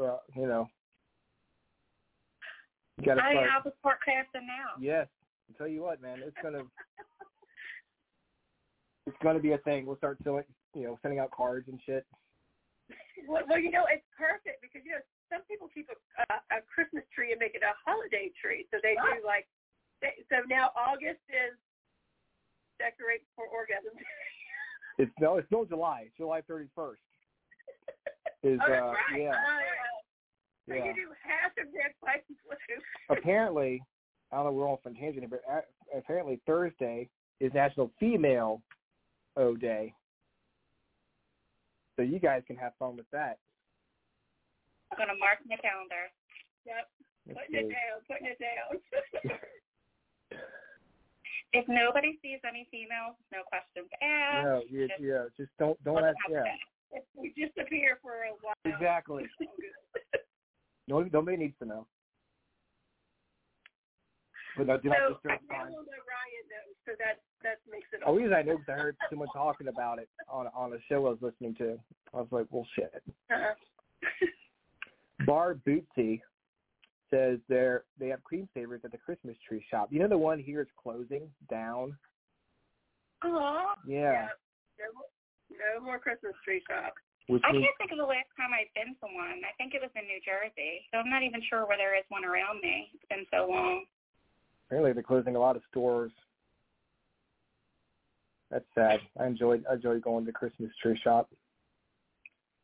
uh, you know you got to I start. have a sport crafting now. Yes, I tell you what, man, it's gonna it's gonna be a thing. We'll start selling, you know, sending out cards and shit. Well, well, you know, it's perfect because you know some people keep a, a, a Christmas tree and make it a holiday tree. So they do like. They, so now August is decorate for orgasm. [LAUGHS] It's no, it's no July. July 31st. [LAUGHS] Is oh, uh, right. yeah, Oh, yeah. So yeah. you do half of that white and blue. Apparently, I don't know. We're off on tangent, but apparently Thursday is National Female O Day. So you guys can have fun with that. I'm gonna mark my calendar. Yep. Putting it down. Putting it down. [LAUGHS] If nobody sees any females, no questions asked. No, yeah, just yeah, just don't don't ask. Yeah, it. we disappear for a while. exactly. [LAUGHS] Nobody, nobody needs to know. But no, do not so disturb I time. know Ryan knows, so that that makes it. Oh, reason I knew because I heard [LAUGHS] someone talking about it on on a show I was listening to. I was like, well, shit. Uh-huh. Bar Bootsy says they're they have Creme Savers at the Christmas tree shop. You know the one here is closing down. Uh-huh. Aw. Yeah, No, more- no more Christmas tree shop. which I means can't think of the last time I've been to one. I think it was in New Jersey, so I'm not even sure where there is one around me. It's been so long. apparently they're closing a lot of stores. That's sad. I enjoyed I enjoyed going to Christmas tree shop.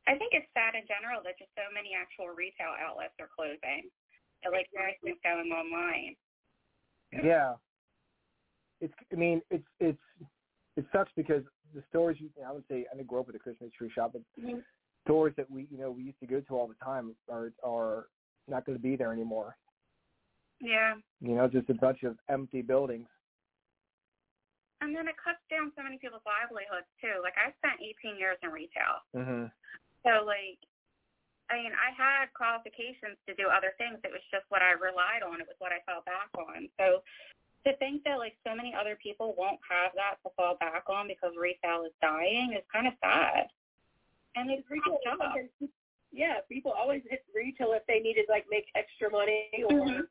I think it's sad in general that just so many actual retail outlets are closing. That like everything's going online. Yeah. It's I mean, it's it's it sucks because the stores you I would say I didn't grow up with a Christmas tree shop, but Mm-hmm. stores that we you know we used to go to all the time are are not going to be there anymore. Yeah. You know, just a bunch of empty buildings. And then it cuts down so many people's livelihoods too. Like I spent 18 years in retail. Mhm. So like, I mean, I had qualifications to do other things. It was just what I relied on. It was what I fell back on. So to think that like so many other people won't have that to fall back on because retail is dying is kind of sad. And it's Retail fucked. Yeah, people always hit retail if they needed like make extra money or Mhm.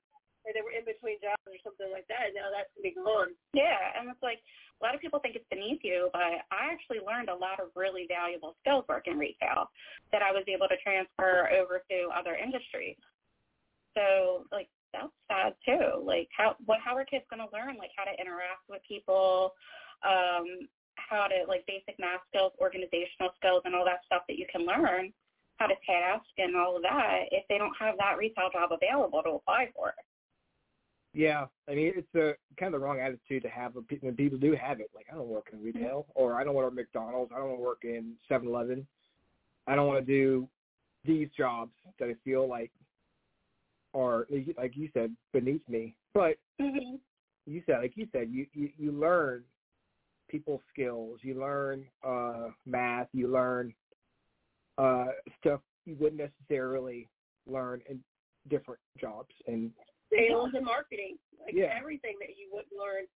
Or they were in between jobs or something like that. Now that's gonna be gone. Yeah, and it's like a lot of people think it's beneath you, but I actually learned a lot of really valuable skills working retail that I was able to transfer over to other industries. So like that's sad too. Like how what how are kids gonna learn like how to interact with people, um, how to like basic math skills, organizational skills and all that stuff that you can learn, how to task and all of that if they don't have that retail job available to apply for. Yeah, I mean it's a kind of the wrong attitude to have when people do have it. Like I don't work in retail, or I don't want to work at McDonald's. I don't want to work in Seven Eleven. I don't want to do these jobs that I feel like are like you said beneath me. But Mm-hmm. you said like you said you you, you learn people skills. You learn uh math. You learn uh stuff you wouldn't necessarily learn in different jobs and Sales and marketing, like Yeah. everything that you would learn.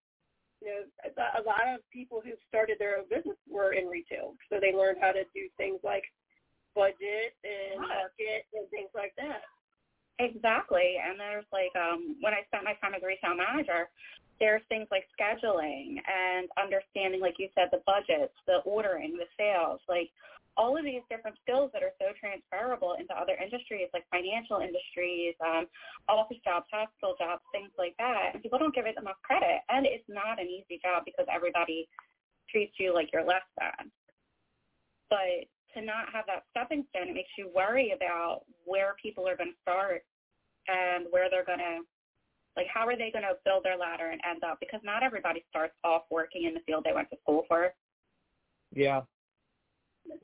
You know, a, lot of people who started their own business were in retail, so they learned how to do things like budget and market and things like that. Exactly. And there's like um when I spent my time as a retail manager, there's things like scheduling and understanding, like you said, the budgets, the ordering, the sales, like all of these different skills that are so transferable into other industries like financial industries, um, office jobs, hospital jobs, things like that. And people don't give it enough credit. And it's not an easy job because everybody treats you like you're less than. But to not have that stepping stone, it makes you worry about where people are going to start and where they're going to like, how are they going to build their ladder and end up? Because not everybody starts off working in the field they went to school for. Yeah.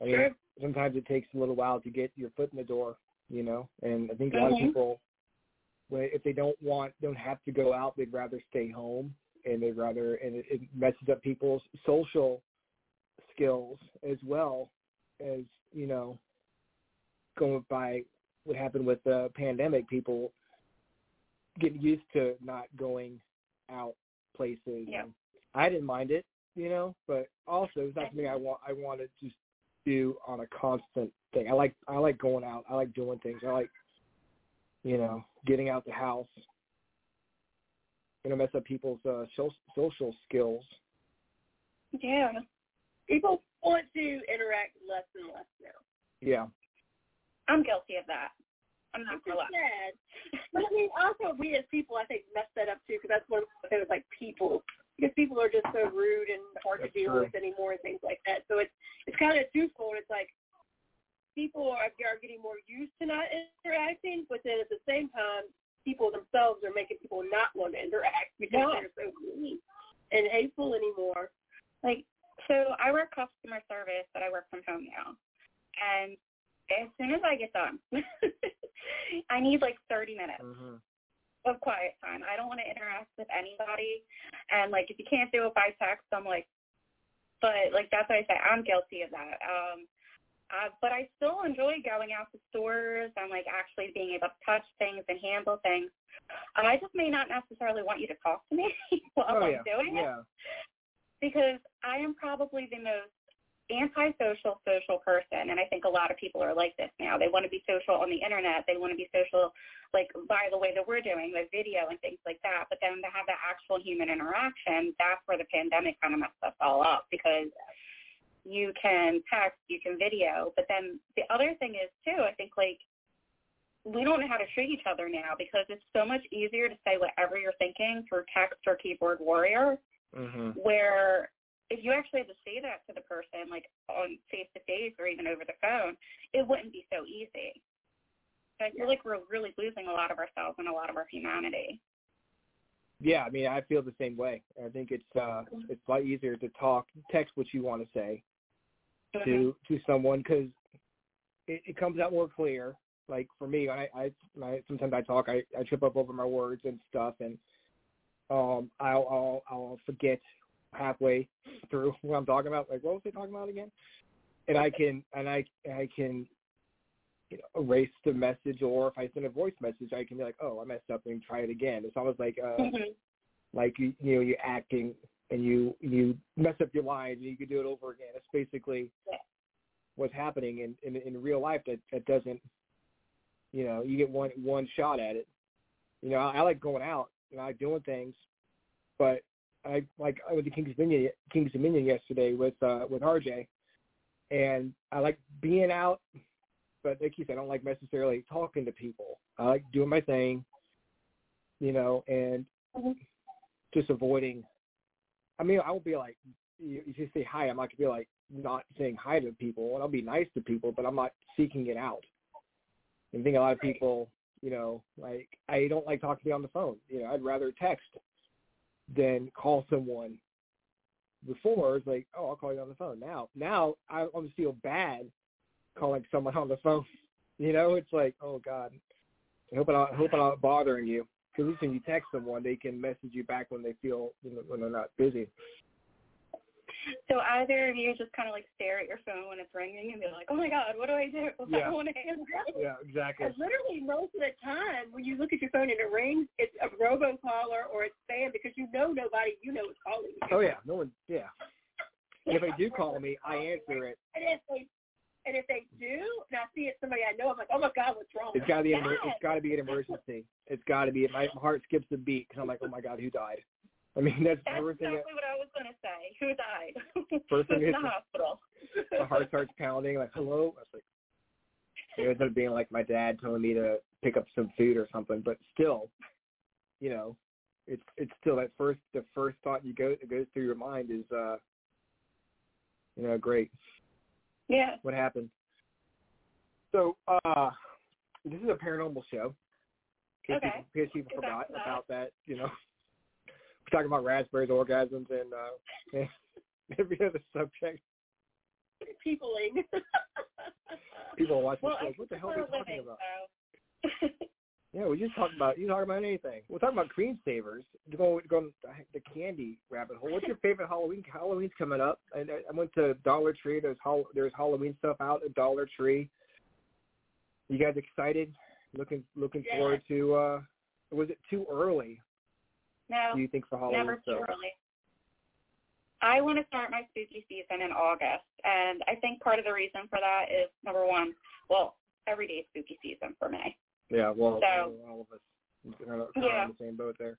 I mean, sometimes it takes a little while to get your foot in the door, you know. And I think a lot Mhm. of people, if they don't want, don't have to go out, they'd rather stay home, and they'd rather, and it, it messes up people's social skills as well as you know, going by what happened with the pandemic, people getting used to not going out places. Yeah. I didn't mind it, you know, but also it's not something I want. I want to just do on a constant thing. I like I like going out. I like doing things. I like, you know, getting out the house. You know, mess up people's uh, social social skills. Yeah. People want to interact less and less now. Yeah. I'm guilty of that. I'm not gonna is lie. sad. But I mean, also we as people, I think, mess that up too because that's one of the things like people. Because people are just so rude and hard That's to deal true. with anymore and things like that. So it's it's kind of twofold. It's like people are, are getting more used to not interacting, but then at the same time, people themselves are making people not want to interact because Yeah. they're so mean and hateful anymore. Like, so I work customer service, but I work from home now. And as soon as I get done, [LAUGHS] I need like 30 minutes Mm-hmm. Of quiet time. I don't want to interact with anybody. And like, if you can't do it by text, I'm like, but like that's what I say. I'm guilty of that. Um, uh, but I still enjoy going out to stores and like actually being able to touch things and handle things. And I just may not necessarily want you to talk to me [LAUGHS] while Oh I'm yeah. doing it because I am probably the most antisocial social social person and I think a lot of people are like this now. They want to be social on the internet. They want to be social like by the way that we're doing with video and things like that. But then to have that actual human interaction, that's where the pandemic kind of messed us all up because you can text, you can video, but then the other thing is too, I think like we don't know how to treat each other now because it's so much easier to say whatever you're thinking through text or keyboard warrior Mm-hmm. where if you actually had to say that to the person, like on face to face or even over the phone, it wouldn't be so easy. So I feel like we're really losing a lot of ourselves and a lot of our humanity. Yeah, I mean, I feel the same way. I think it's uh, it's a lot easier to talk, text what you want to say to to someone because it, it comes out more clear. Like for me, I, I, I sometimes I talk, I, I trip up over my words and stuff, and um, I'll I'll I'll forget halfway through [LAUGHS] what I'm talking about. Like, what was I talking about again? And I can and I I can you know, erase the message, or if I send a voice message, I can be like, oh, I messed up and try it again. It's almost like uh, Mhm. like you you know you're acting and you you mess up your lines and you can do it over again. It's basically Yeah. what's happening in, in in real life that that doesn't you know you get one one shot at it. You know I, I like going out and I like doing things, but I like I went to Kings Dominion Kings Dominion yesterday with uh with RJ, and I like being out, but like you said, I don't like necessarily talking to people. I like doing my thing, you know, and Mhm. just avoiding. I mean, I won't be like you, you just say hi. I'm not gonna be like not saying hi to people, and I'll be nice to people, but I'm not seeking it out. I think a lot of people, you know, like I don't like talking to you on the phone. You know, I'd rather text than call someone. Before it's like, oh, I'll call you on the phone. Now, now I almost feel bad calling someone on the phone. [LAUGHS] You know, it's like, oh God, I hope I'm not, I hope I'm not bothering you. Because at least when you text someone, they can message you back when they feel when they're not busy. So either of you just kind of like stare at your phone when it's ringing and be like, oh my God, what do I do? [LAUGHS] I Yeah. don't want to answer. Yeah, exactly. And literally most of the time when you look at your phone and it rings, it's a robocaller or it's spam because you know nobody you know is calling you. Oh yeah, no one. Yeah. [LAUGHS] If they do call me, I answer it. And if they and if they do, and I see it's somebody I know, I'm like, oh my God, what's wrong? It's got to be. An, emer- it's got to be an emergency. It's got to be. My heart skips a beat because I'm like, oh my god, who died? I mean, that's, That's the first exactly what I was going to say. Who died? [LAUGHS] First thing in the hospital? my heart starts pounding. Like, hello. I was like, it ends up being like my dad telling me to pick up some food or something. But still, you know, it's it's still that first the first thought you go that goes through your mind is, uh, you know, great. Yeah. What happened? So, uh, this is a paranormal show. In case Okay. people- in case people forgot that. about that, you know. We're talking about raspberries, orgasms, and uh, [LAUGHS] every other subject. Peopling. [LAUGHS] People watch well, the I. What the hell are we talking living, about? so. [LAUGHS] Yeah, we just talked about you talk about anything. We're talking about Creme Savers. Go go the candy rabbit hole. What's your favorite Halloween? Halloween's coming up. I, I went to Dollar Tree. There's there's Halloween stuff out at Dollar Tree. You guys excited? Looking looking Yeah. forward to. uh Was it too early? No, Do you think for Halloween never too stuff? early. I want to start my spooky season in August, and I think part of the reason for that is number one, well, every day is spooky season for me, Yeah, well, So- all of us are Yeah. on the same boat there.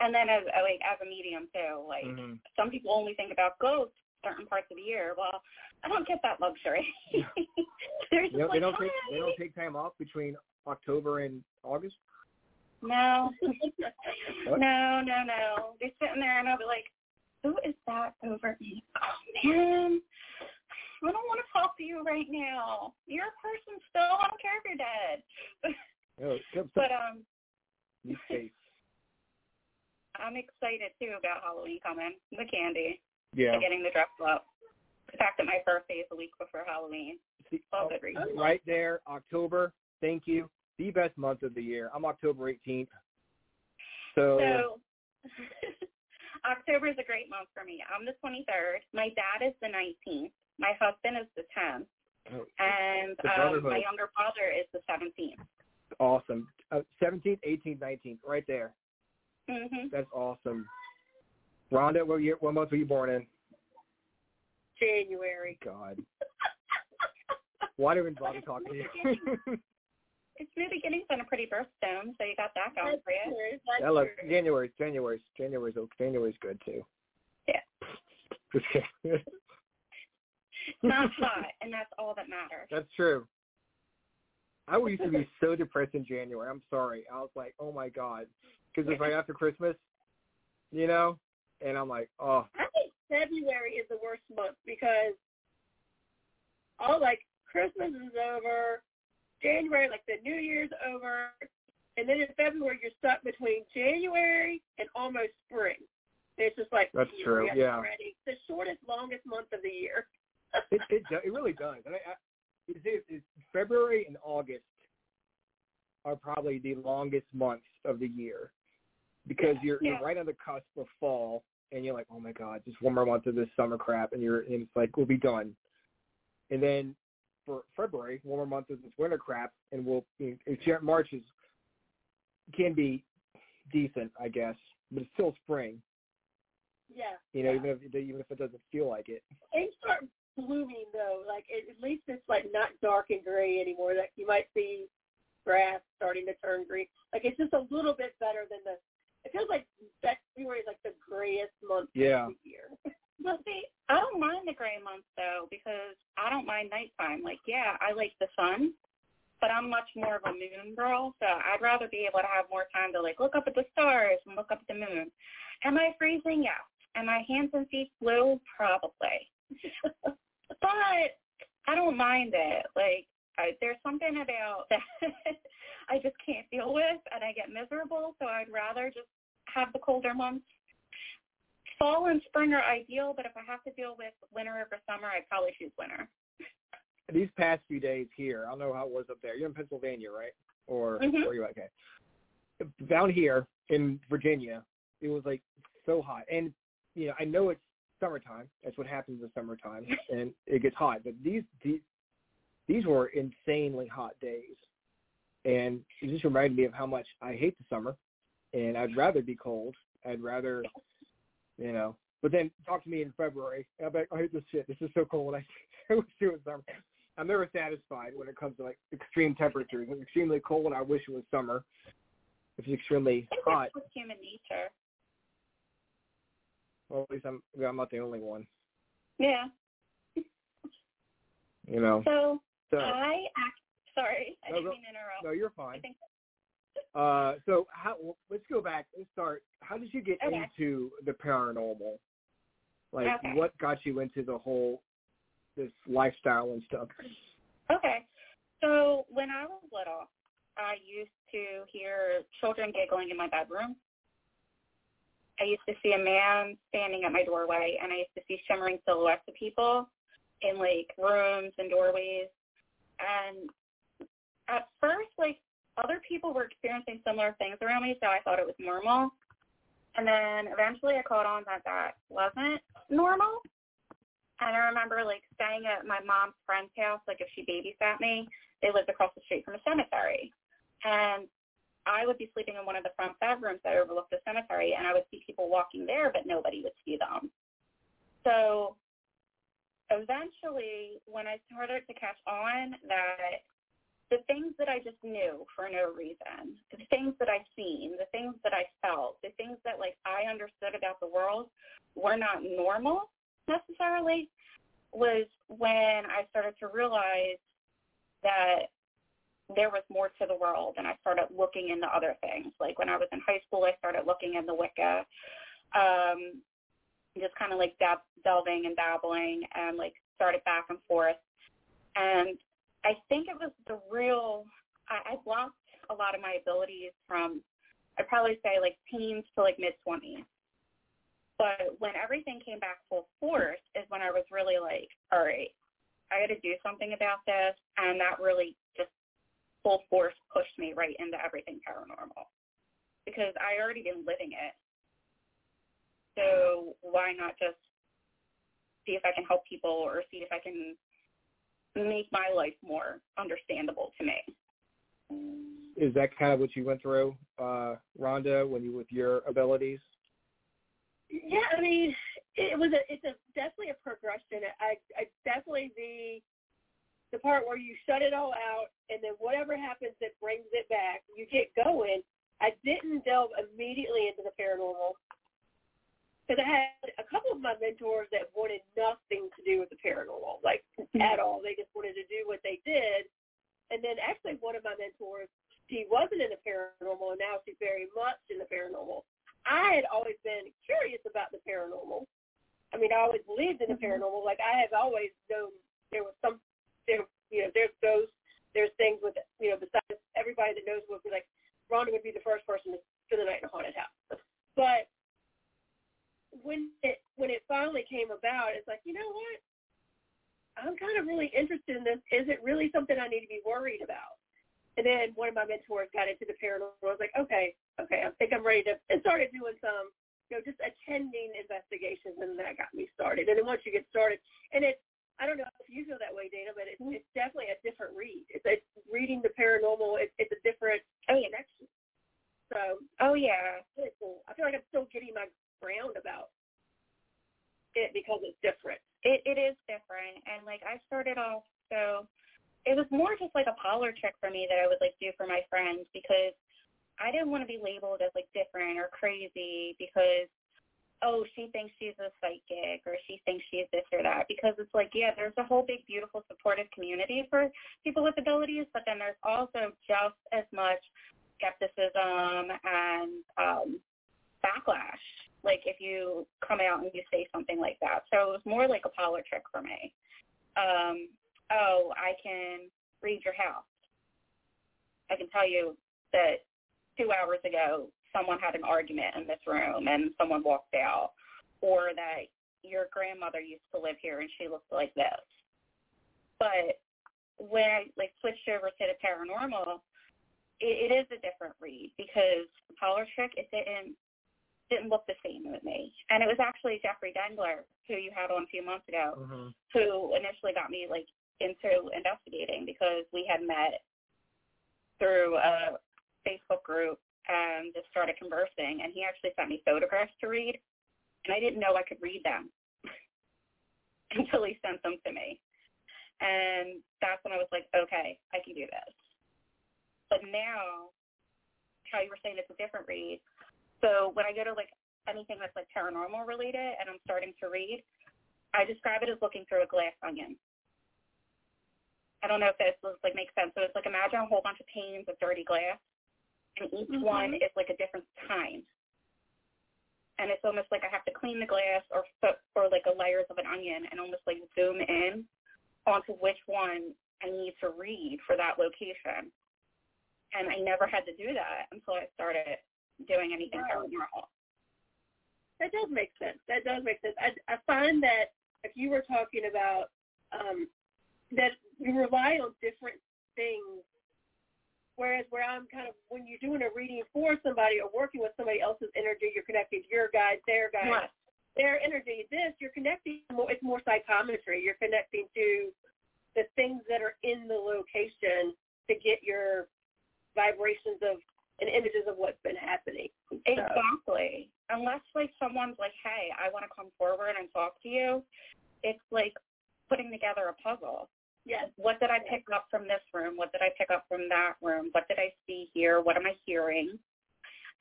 and then as like as a medium too. Like Mhm. some people only think about ghosts certain parts of the year. Well, I don't get that luxury. There's You know, just they don't take they don't take time off between October and August. No, no, no, no. They're sitting there, and I'll be like, "Who is that over?" me? Oh man, I don't want to talk to you right now. You're a person still. I don't care if you're dead. But um. I'm excited too about Halloween coming. The candy, Yeah. the getting the dress up. The fact that my birthday is a week before Halloween. See, All oh, good reasons. right there, October. Thank you. The best month of the year. I'm October 18th. So, So [LAUGHS] October is a great month for me. I'm the 23rd. My dad is the 19th. My husband is the 10th. oh, And um, my younger brother is the 17th. awesome. Uh, 17th, 18th, 19th, right there. Mm-hmm. That's awesome. Rhonda, what year? What month were you born in? January. God, why do we bother talking to you? [LAUGHS] [LAUGHS] It's new beginnings and a pretty birthstone, so you got that going That's for you. true. That's yeah, look, true. January's January's January's January's good too. Yeah. [LAUGHS] Just kidding. It's not hot, and that's all that matters. That's true. I used to be [LAUGHS] so depressed in January. I'm sorry. I was like, oh my god, because it's right after Christmas, you know, and I'm like, oh, I think February is the worst month because all like Christmas is over, January like the New Year's over, and then in February you're stuck between January and almost spring. It's just like That's true, yeah. already. the shortest, longest month of the year. it it, do- it really does. And I, I, it, it, it, February and August are probably the longest months of the year because you're Yeah. you're right on the cusp of fall, and you're like, oh my god, just one more month of this summer crap, and you're and it's like we'll be done. And then for February, one more month of this winter crap, and we'll you know, March is can be decent, I guess, but it's still spring. yeah. You know, yeah. even if even if it doesn't feel like it. things start blooming though. Like at, at least it's like not dark and gray anymore. Like you might see grass starting to turn green. Like it's just a little bit better than the. It feels like February is like the grayest month Yeah. of the year. [LAUGHS] Well, see, I don't mind the gray months though because I don't mind nighttime. Like, yeah, I like the sun, but I'm much more of a moon girl, so I'd rather be able to have more time to like look up at the stars and look up at the moon. Am I freezing? Yes. Am my hands and feet blue? Probably. [LAUGHS] but I don't mind it. Like, I, there's something about [LAUGHS] that I just can't deal with, and I get miserable. So I'd rather just have the colder months fall and spring are ideal, but if I have to deal with winter over summer, I'd probably choose winter. these past few days here, I don't know how it was up there. You're in Pennsylvania, right? Or Mhm. where are you? Okay. Down here in Virginia, it was like so hot, and you know I know it's summertime. That's what happens in summertime, [LAUGHS] and it gets hot. But these these these were insanely hot days, and it just reminded me of how much I hate the summer, and I'd rather be cold. I'd rather, you know. But then talk to me in February. I'll be like, I hate oh, this shit. This is so cold. I, [LAUGHS] I wish it was summer. I'm never satisfied when it comes to like extreme temperatures. It's extremely cold. I wish it was summer. If it's extremely I hot, with human nature. Well, at least I'm I'm not the only one. Yeah. You know. So, So I act. Sorry, I No, didn't go- mean to interrupt. no, you're I fine. think Uh, so how? Let's go back. Let's start. How did you get Okay. into the paranormal? Like, Okay. what got you into the whole this lifestyle and stuff? Okay. So when I was little, I used to hear children giggling in my bedroom. I used to see a man standing at my doorway, and I used to see shimmering silhouettes of people in like rooms and doorways. And at first, like other people were experiencing similar things around me, so I thought it was normal. And then eventually, I caught on that that wasn't normal. And I remember like staying at my mom's friend's house, like if she babysat me, they lived across the street from a cemetery. And I would be sleeping in one of the front bedrooms that overlooked the cemetery and I would see people walking there but nobody would see them. So eventually when I started to catch on that the things that I just knew for no reason, the things that I've seen, the things that I felt, the things that like I understood about the world were not normal necessarily was when I started to realize that there was more to the world and I started looking into other things. Like when I was in high school, I started looking into Wicca, um, just kind of like dab- delving and dabbling and like started back and forth. And I think it was the real, I, I blocked a lot of my abilities from, I'd probably say like teens to like mid-20s. But when everything came back full force is when I was really like, all right, I got to do something about this. And that really just full force pushed me right into everything paranormal because I already been living it. So why not just see if I can help people or see if I can make my life more understandable to me. Is that kind of what you went through, uh, Rhonda, when you with your abilities? Yeah, I mean, it was a it's a definitely a progression. I I definitely the the part where you shut it all out and then whatever happens that brings it back, you get going. I didn't delve immediately into the paranormal because I had a couple of my mentors that wanted nothing to do with the paranormal, like mm-hmm. at all. They just wanted to do what they did. And then actually one of my mentors, she wasn't in the paranormal and now she's very much in the paranormal. I had always been curious about the paranormal. I mean, I always believed in the mm-hmm. paranormal. Like I have always known there was some, there, you know, there's ghosts, there's things with, you know, besides everybody that knows would be like, Rhonda would be the first person to spend the night in a haunted house. But when it when it finally came about, it's like, you know what? I'm kind of really interested in this. Is it really something I need to be worried about? And then one of my mentors got into the paranormal. I was like, okay, okay, I think I'm ready to, and started doing some, you know, just attending investigations, and that got me started. And then once you get started, and it's, I don't know if you feel that way, Dana, but it's, mm-hmm. it's definitely a different read. It's, it's reading the paranormal. It's, it's a different oh, connection. So, Oh yeah. really cool. I feel like I'm still getting my ground about it because it's different. It it is different, and like I started off, so it was more just like a parlor trick for me that I would like do for my friends because I didn't want to be labeled as like different or crazy because oh she thinks she's a psychic or she thinks she's this or that because it's like yeah there's a whole big beautiful supportive community for people with abilities but then there's also just as much skepticism and um backlash like if you come out and you say something like that. So it was more like a parlor trick for me. Um, oh, I can read your house. I can tell you that two hours ago someone had an argument in this room and someone walked out, or that your grandmother used to live here and she looked like this. But when I like switched over to the paranormal, it, it is a different read because parlor trick it didn't didn't look the same with me. And it was actually Jeffrey Dengler, who you had on a few months ago, Mm-hmm. who initially got me like into investigating because we had met through a Facebook group and just started conversing and he actually sent me photographs to read and I didn't know I could read them [LAUGHS] until he sent them to me. And that's when I was like, okay, I can do this. But now, how you were saying it's a different read, so when I go to like anything that's like paranormal related and I'm starting to read, I describe it as looking through a glass onion. I don't know if this was, like makes sense. So it's like imagine a whole bunch of panes of dirty glass, and each Mhm. one is like a different kind. And it's almost like I have to clean the glass or or like a layers of an onion and almost like zoom in onto which one I need to read for that location. And I never had to do that until I started doing anything paranormal. That does make sense. That does make sense. I, I find that if you were talking about um, that you rely on different things, whereas where I'm kind of when you're doing a reading for somebody or working with somebody else's energy, you're connecting to your guide, their guide, their energy. This you're connecting more. It's more psychometry. You're connecting to the things that are in the location to get your vibrations of and images of what's been happening. So- Exactly. Unless like someone's like, hey, I want to come forward and talk to you, it's like putting together a puzzle. Yes. What did I pick up from this room? What did I pick up from that room? What did I see here? What am I hearing?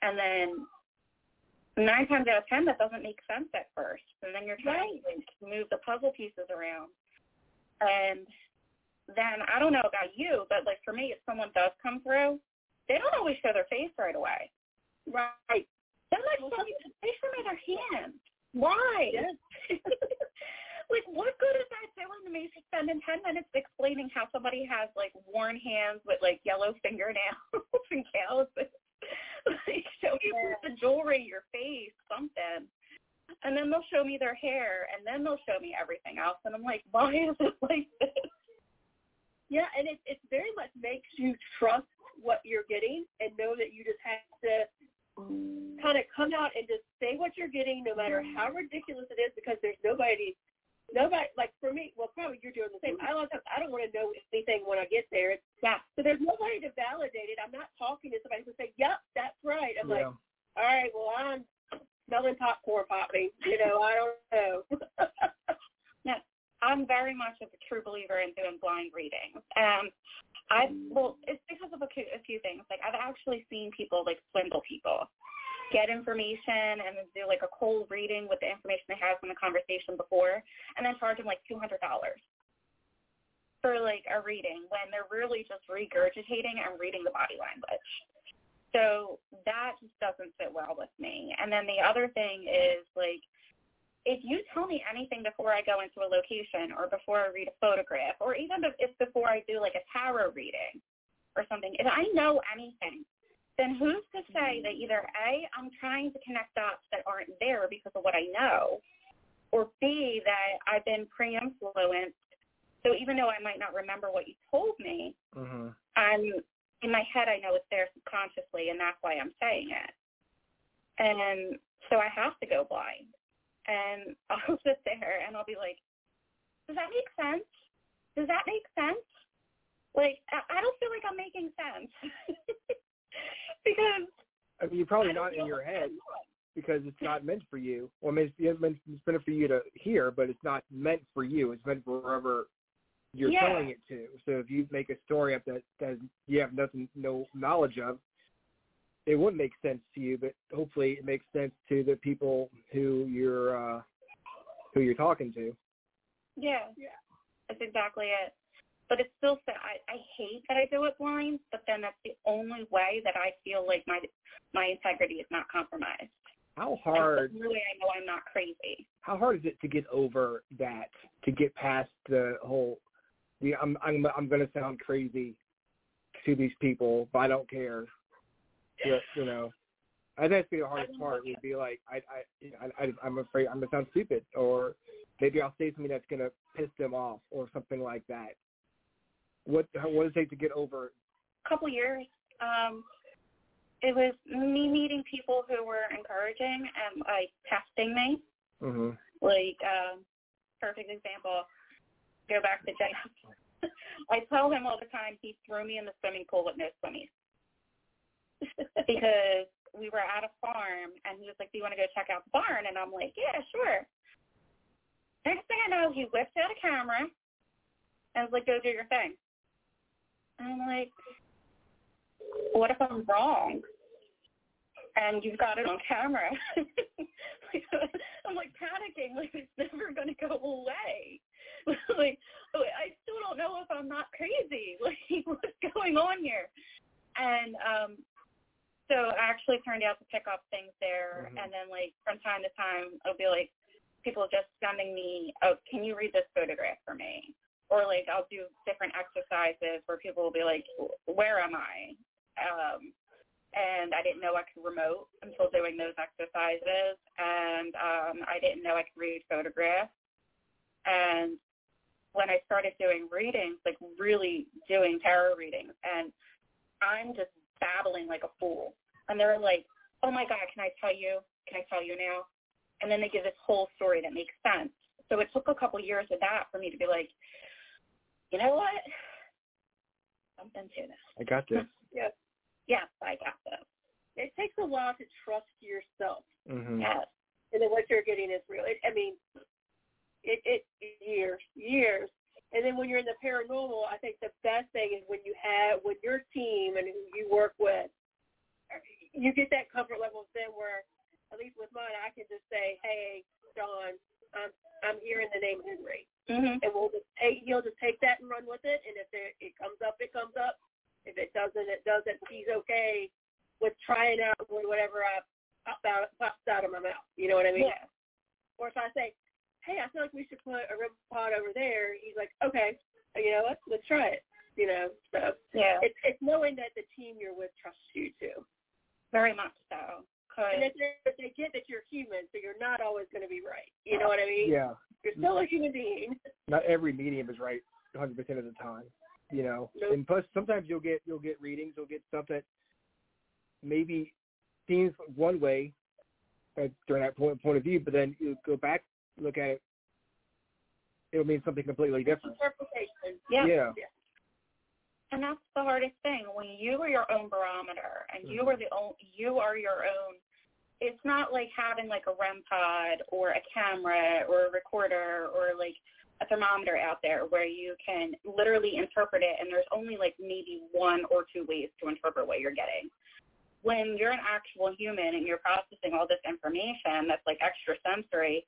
And then nine times out of ten, that doesn't make sense at first. And then you're trying to like, move the puzzle pieces around. And then I don't know about you, but like for me, if someone does come through, they don't always show their face right away. Right. They like show me, they show me their hand. Why? Yes. [LAUGHS] like what good is that doing to me for spending ten minutes explaining how somebody has like worn hands with like yellow fingernails [LAUGHS] and calluses? [LAUGHS] like show me the jewelry, your face, something. And then they'll show me their hair and then they'll show me everything else and I'm like, why is it like this? Yeah, and it it very much makes you trust what you're getting and know that you just have to kind of come out and just say what you're getting, no matter how ridiculous it is, because there's nobody, nobody like for me. Well, probably you're doing the same. I don't I don't want to know anything when I get there. It's, Yeah. so there's nobody to validate it. I'm not talking to somebody who say, "Yep, that's right." I'm like, all right, well, I'm smelling popcorn popping. You know, I don't know. [LAUGHS] I'm very much a true believer in doing blind readings. Um, I well, it's because of a, few- a few things. Like I've actually seen people like swindle people, get information and then do like a cold reading with the information they have from the conversation before, and then charge them like two hundred dollars for like a reading when they're really just regurgitating and reading the body language. So that just doesn't sit well with me. And then the other thing is like if you tell me anything before I go into a location or before I read a photograph or even if before I do like a tarot reading or something, if I know anything, then who's to say that either A, I'm trying to connect dots that aren't there because of what I know, or B, that I've been pre-influenced. So even though I might not remember what you told me, Mhm. I'm in my head I know it's there subconsciously and that's why I'm saying it. And so I have to go blind. And [LAUGHS] I'll sit there and I'll be like, Does that make sense? Does that make sense? Like I I don't feel like I'm making sense. [LAUGHS] because I mean, you're probably don't in your head because it's not meant for you. [LAUGHS] Well, I mean, it's, it's meant it's meant for you to hear, but it's not meant for you. It's meant for whoever you're Yeah. telling it to. So if you make a story up that that you have nothing, no knowledge of, it wouldn't make sense to you. But hopefully, it makes sense to the people who you're uh, who you're talking to. Yeah. Yeah. That's exactly it. But it's still so I, I hate that I do it blind, but then that's the only way that I feel like my my integrity is not compromised. How hard? really I know I'm not crazy. How hard is it to get over that? To get past the whole, the I'm I'm I'm going to sound crazy to these people, but I don't care. Yeah, you know, I think that's the hardest part. Would be like I I, you know, I I'm afraid I'm gonna sound stupid, or maybe I'll say something that's gonna piss them off, or something like that. What what does it take to get over? A couple years. Um, it was me meeting people who were encouraging and like testing me. hmm Like, um, perfect example. Go back to Jay. [LAUGHS] I tell him all the time he threw me in the swimming pool with no swimmies [LAUGHS] because we were at a farm and he was like, "Do you want to go check out the barn?" And I'm like, "Yeah, sure." Next thing I know, he whips out a camera and was like, "Go do your thing." And I'm like, what if I'm wrong? and you've got it on camera. [LAUGHS] I'm like panicking, like it's never to go away. [LAUGHS] like I still don't know if I'm not crazy. Like what's going on here? And um so I actually turned out to pick up things there Mhm. and then like from time to time I'll be like people just sending me, Oh, can you read this photograph for me? Or like I'll do different exercises where people will be like, Where am I? Um and I didn't know I could remote until doing those exercises, and um, I didn't know I could read photographs. And when I started doing readings, like really doing tarot readings, and I'm just babbling like a fool, and they're like, "Oh my God, can I tell you? Can I tell you now?" And then they give this whole story that makes sense. So it took a couple years of that for me to be like, you know what? Something to this. I got this. [LAUGHS] Yes. Yes, I got this. It takes a while to trust yourself, hmm Yes. and then what you're getting is real. It, I mean, it, it years, years. And then when you're in the paranormal, I think the best thing is when you have with your team and who you work with, you get that comfort level then where, at least with mine, I can just say, "Hey, John, I'm I'm here in the name of Henry," Mhm. and we'll just take, he'll just take that and run with it. And if there, it comes up, it comes up. If it doesn't, it doesn't. He's okay with trying out with whatever I pops out pops out of my mouth. You know what I mean? Yeah. Or if I say, "Hey, I feel like we should put a REM pod over there," he's like, "Okay, you know, let's let's try it." You know, so Yeah. it's it's knowing that the team you're with trusts you too, Very much so. 'Cause- and if they, if they get that you're human, so you're not always going to be right. You know what I mean? Yeah. You're still a human being. Not every medium is right 100 percent of the time. You know, Nope. and plus sometimes you'll get you'll get readings, you'll get stuff that maybe seems one way at, during that point point of view, but then you go back look at it, it'll mean something completely different. Interpretation. yeah. Yeah. And that's the hardest thing when you are your own barometer and you are the mm-hmm. own, you are your own. It's not like having like a REM pod or a camera or a recorder or like a thermometer out there where you can literally interpret it and there's only like maybe one or two ways to interpret what you're getting. When you're an actual human and you're processing all this information that's like extra sensory,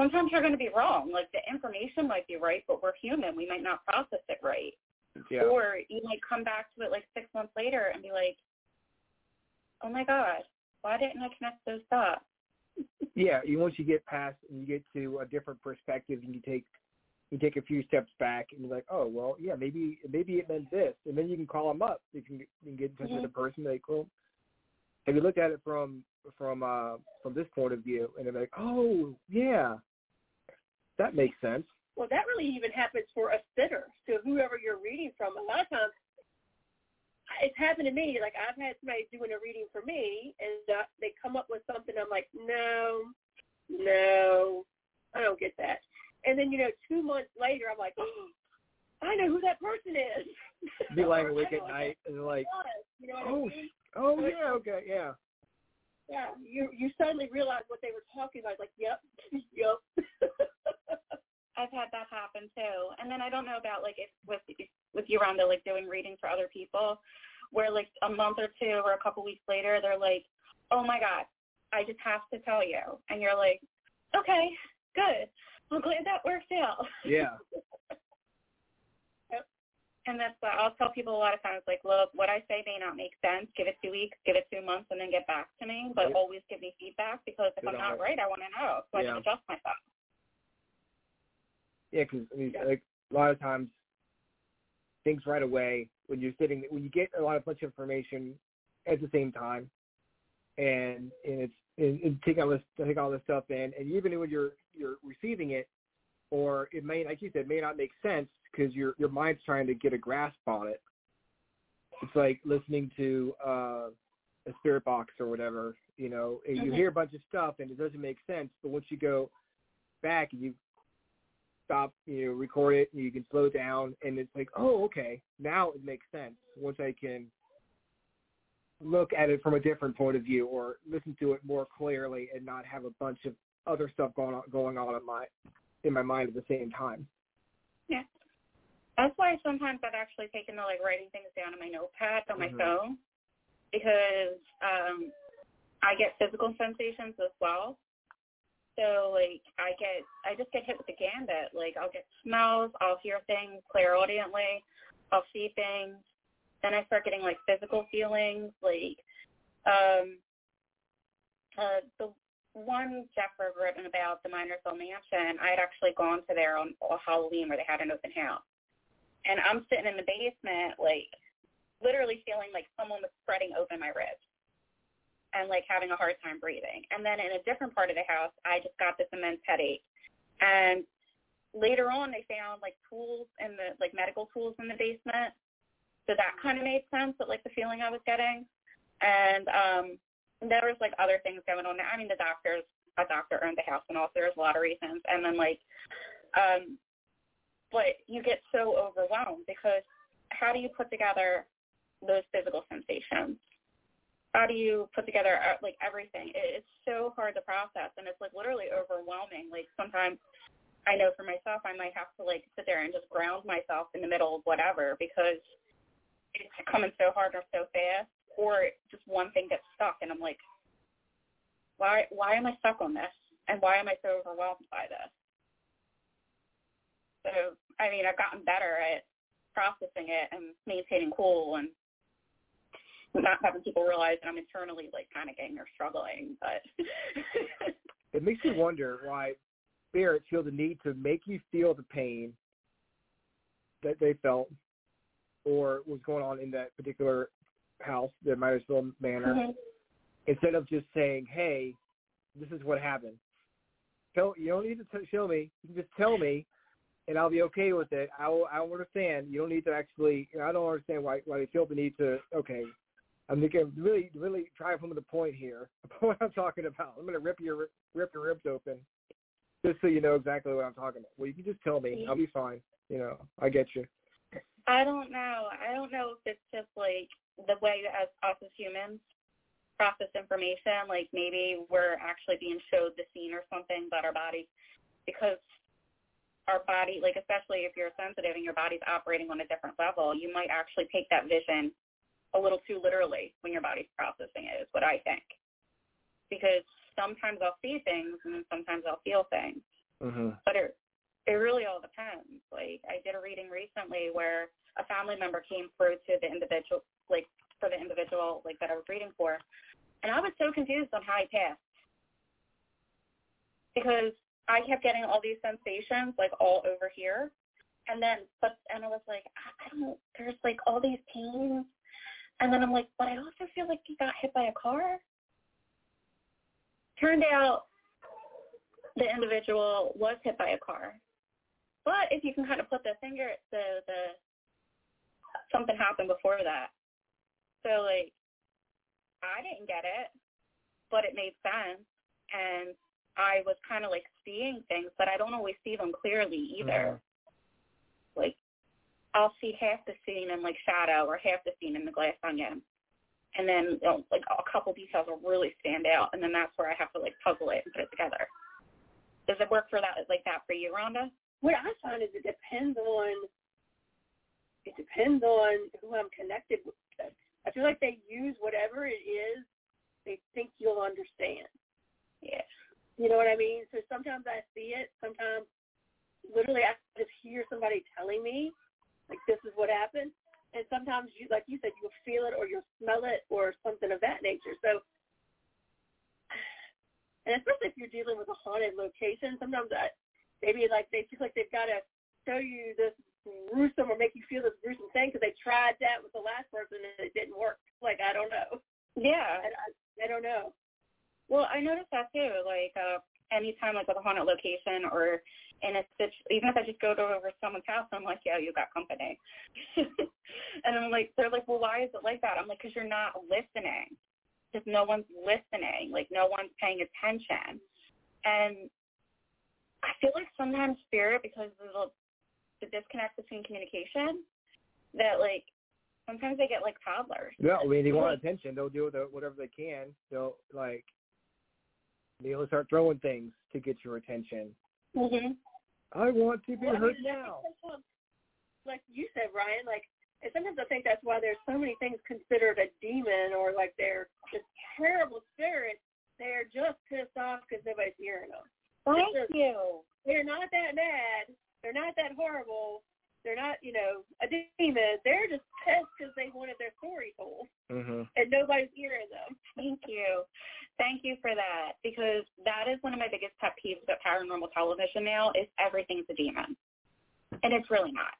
sometimes you're going to be wrong. Like the information might be right, but we're human. We might not process it right. Yeah. Or you might come back to it like six months later and be like, oh my God, why didn't I connect those dots? [LAUGHS] yeah, you once you get past and you get to a different perspective and you take you take a few steps back and you're like, oh well, yeah, maybe maybe it meant this, and then you can call them up. You can, you can get in touch with mm-hmm. the person. Like, well, have you looked at it from from uh from this point of view? And they're like, oh yeah, that makes sense. Well, that really even happens for a sitter to whoever you're reading from. A lot of times, it's happened to me. Like I've had somebody doing a reading for me, and uh, they come up with something. I'm like, no, no, I don't get that. And then you know, two months later, I'm like, oh, [GASPS] I know who that person is. Be lying awake at [LAUGHS] night and like. You know oh, I mean? oh yeah, okay, yeah. Yeah, you you suddenly realize what they were talking about. Like, yep, [LAUGHS] yep. I've had that happen too. And then I don't know about like if with with Yolanda like doing reading for other people, where like a month or two or a couple weeks later they're like, oh my god, I just have to tell you, and you're like, okay, good. I'm glad that worked out. Yeah. [LAUGHS] And that's what I'll tell people a lot of times, like, look, what I say may not make sense. Give it two weeks, give it two months, and then get back to me. But always give me feedback because if Good I'm not right, I want to know so I can adjust myself. Yeah, because I mean, Yeah. like a lot of times, things right away when you're sitting when you get a lot of bunch of information at the same time, and and it's and, and take all this take all this stuff in, and even when you're you're receiving it, or it may like you said may not make sense because your your mind's trying to get a grasp on it. It's like listening to uh, a spirit box or whatever, you know, and you Mhm. hear a bunch of stuff and it doesn't make sense, but once you go back and you stop, you know, record it, and you can slow down, and it's like, oh, okay, now it makes sense. Once I can look at it from a different point of view, or listen to it more clearly, and not have a bunch of other stuff going on going on in my in my mind at the same time. Yeah. That's why sometimes I've actually taken to like writing things down in my notepad on my Mhm. phone because um I get physical sensations as well. So like I get I just get hit with the gambit. Like I'll get smells, I'll hear things clairaudiently, I'll see things. Then I start getting like physical feelings, like um uh the one Jeff had written about the Minersville Mansion, I had actually gone to there on, on Halloween where they had an open house. And I'm sitting in the basement, like literally feeling like someone was spreading open my ribs and like having a hard time breathing. And then in a different part of the house, I just got this immense headache. And later on, they found like tools in the like medical tools in the basement. So that kind of made sense, but like the feeling I was getting. And um there was like other things going on there. I mean, the doctors, a doctor owned the house and also there's a lot of reasons. And then like, um, but you get so overwhelmed because how do you put together those physical sensations? How do you put together uh, like everything? It's so hard to process and it's like literally overwhelming. Like sometimes I know for myself, I might have to like sit there and just ground myself in the middle of whatever because it's coming so hard or so fast or just one thing gets stuck and I'm like, why why am I stuck on this? And why am I so overwhelmed by this? So I mean I've gotten better at processing it and maintaining cool and not having people realize that I'm internally like panicking or struggling, but [LAUGHS] it makes me wonder why spirits feel the need to make you feel the pain that they felt or was going on in that particular house, the Minersville Manor, mm-hmm. instead of just saying, "Hey, this is what happened." Tell you don't need to t- show me. You can just tell me, and I'll be okay with it. I will. I will understand. You don't need to actually. I don't understand why why they feel the need to. Okay, I'm thinking really really drive home to the point here. [LAUGHS] What I'm talking about. I'm gonna rip your rip your ribs open, just so you know exactly what I'm talking about. Well, you can just tell me. I'll be fine. You know, I get you. I don't know. I don't know if it's just like the way as us as humans process information, like maybe we're actually being showed the scene or something, but our bodies because our body, like especially if you're sensitive and your body's operating on a different level, you might actually take that vision a little too literally when your body's processing it, is what I think. Because sometimes I'll see things and then sometimes I'll feel things. Mm-hmm. But it it really all depends. Like I did a reading recently where a family member came through to the individual like for the individual like that I was reading for. And I was so confused on how he passed. Because I kept getting all these sensations like all over here. And then but and I was like, I, don't there's like all these pains and then I'm like, but I also feel like he got hit by a car. Turned out the individual was hit by a car. But if you can kind of put the finger the the something happened before that. So like I didn't get it, but it made sense and I was kind of like seeing things, but I don't always see them clearly either. Mm-hmm. Like I'll see half the scene in like shadow or half the scene in the glass onion. And then you know, like a couple details will really stand out and then that's where I have to like puzzle it and put it together. Does it work for that like that for you, Rhonda? What I find is it depends on it depends on who I'm connected with. I feel like they use whatever it is they think you'll understand. Yeah. You know what I mean? So sometimes I see it. Sometimes literally I just hear somebody telling me, like, this is what happened. And sometimes you, like you said, you'll feel it or you'll smell it or something of that nature. So, and especially if you're dealing with a haunted location, sometimes I, maybe like they feel like they've got to show you this gruesome or make you feel this gruesome thing because they tried that with the last person and it didn't work. Like I don't know. Yeah. I, I, I don't know. Well, I noticed that too. Like uh anytime like with a haunted location or in a stitch even if I just go to over someone's house, I'm like, yeah, you got company. [LAUGHS] and I'm like, they're like, well, why is it like that? I'm like, because you're not listening. Because no one's listening. Like no one's paying attention. And I feel like sometimes spirit, because of the, the disconnect between communication, that like sometimes they get like toddlers. Yeah, I mean, they want attention. They'll do whatever they can. They'll like they'll start throwing things to get your attention. Mhm. I want to be Well, I heard mean, now. Like you said, Ryan, like And sometimes I think that's why there's so many things considered a demon or like they're just terrible spirits. They're just pissed off because nobody's hearing them. Thank just- you. They're not that bad. They're not that horrible. They're not, you know, a demon. They're just pissed because they wanted their story told Mhm. and nobody's hearing them. Thank you. Thank you for that because that is one of my biggest pet peeves about paranormal television now is everything's a demon. And it's really not.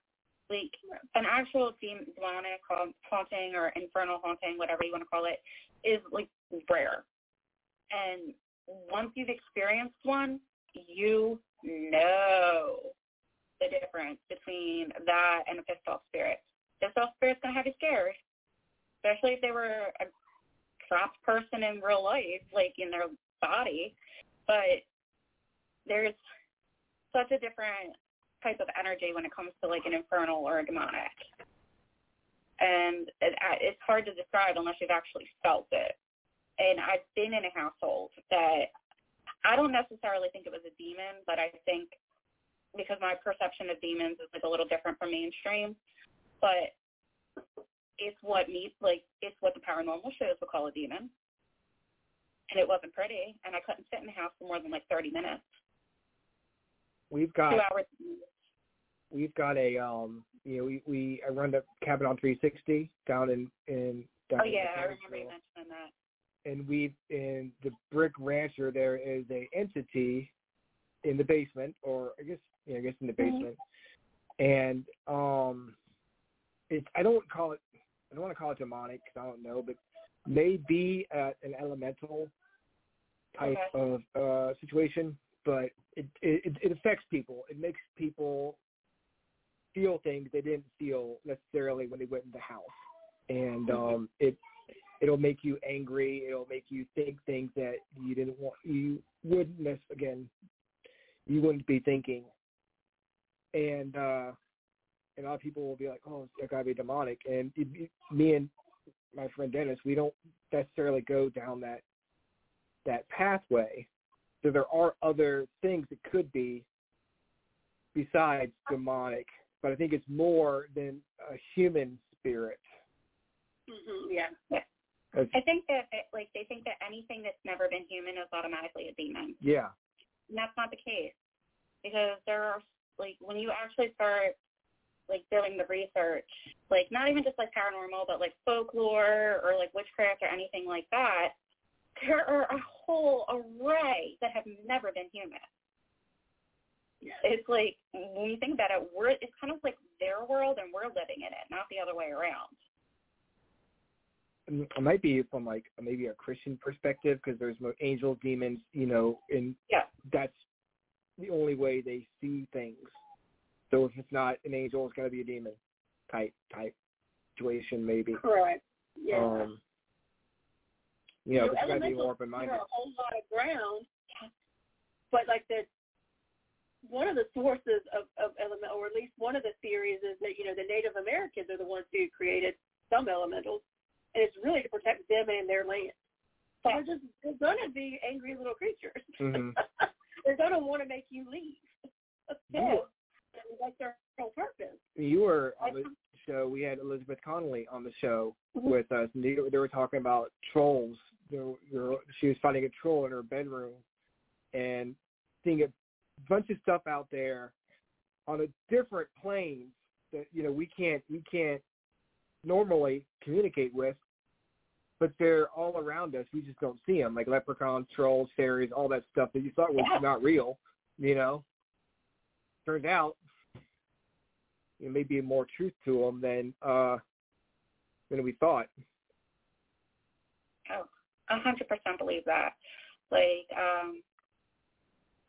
Like an actual dem- demonic haunting or infernal haunting, whatever you want to call it, is like rare. And once you've experienced one, you know the difference between that and a pissed off spirit. Pissed off spirit's gonna have you scared, especially if they were a trapped person in real life, like in their body. But there's such a different type of energy when it comes to like an infernal or a demonic, and it, it's hard to describe unless you've actually felt it. And I've been in a household that I don't necessarily think it was a demon, but I think because my perception of demons is like a little different from mainstream, but it's what me like it's what the paranormal shows would call a demon. And it wasn't pretty, and I couldn't sit in the house for more than like thirty minutes, We've got two hours. we've got a um you know we we I run the cabin on 360 down in in down Oh in yeah, I remember you mentioning that. and we in the brick rancher there is a entity in the basement or I guess yeah, I guess in the Mhm. basement. And um it's I don't call it I don't want to call it demonic because I don't know, but maybe uh, an elemental type of uh situation, but it, it it affects people. It makes people feel things they didn't feel necessarily when they went in the house. And um it it'll make you angry. It'll make you think things that you didn't want. You wouldn't again. You wouldn't be thinking. And uh, and a lot of people will be like, "Oh, that gotta be demonic." And it, it- me and my friend Dennis, we don't necessarily go down that that pathway. So there are other things it could be besides demonic, but I think it's more than a human spirit. Mm-hmm. Yeah. It's- I think that it, like they think that anything that's never been human is automatically a demon. yeah. And that's not the case because there are like when you actually start like doing the research, like not even just like paranormal, but like folklore or like witchcraft or anything like that, there are a whole array that have never been human. It's like when you think about it, we're it's kind of like their world and we're living in it, not the other way around. Mm, it might be from like maybe a Christian perspective because there's angels, demons, you know, and Yeah. that's the only way they see things. So if it's not an angel, it's got to be a demon type type situation maybe. Correct. Yeah. Um, you know, you got to be more open-minded. cover a whole lot of ground, but like the one of the sources of, of element, or at least one of the theories, is that you know the Native Americans are the ones who created some elementals, and it's really to protect them and their land. So they're just they're gonna be angry little creatures. Mhm. [LAUGHS] they're gonna want to make you leave. [LAUGHS] Yeah. That's their whole purpose. You were on the show. We had Elizabeth Connolly on the show Mhm. with us, and they, they were talking about trolls. They were, they were- she was finding a troll in her bedroom and seeing a bunch of stuff out there on a different plane that you know we can't we can't normally communicate with, but they're all around us. We just don't see them, like leprechauns, trolls, fairies, all that stuff that you thought was Yeah. not real. You know, turns out there may be more truth to them than uh than we thought. Oh, a hundred percent believe that. Like, um,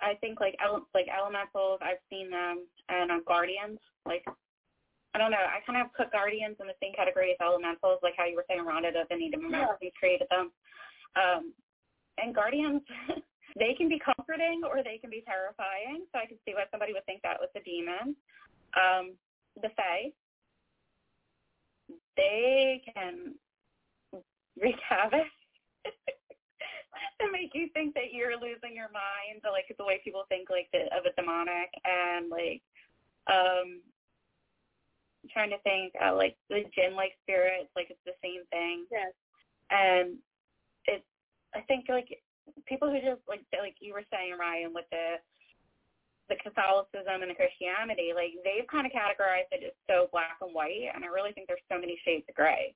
I think like ele- like elementals, I've seen them, and uh, guardians. Like, I don't know. I kind of put guardians in the same category as elementals, like how you were saying, Rhonda, that the Native Americans created them. Um, and guardians, [LAUGHS] they can be comforting or they can be terrifying. So I can see why somebody would think that was a demon. Um, the Fae, they can wreak havoc [LAUGHS] and make you think that you're losing your mind, like the way people think like the, of a demonic, and like um trying to think uh, like the jinn like spirits, like it's the same thing. Yes. And it's I think like people who just like like you were saying, Ryan, with the the Catholicism and the Christianity, like they've kind of categorized it as so black and white, and I really think there's so many shades of gray.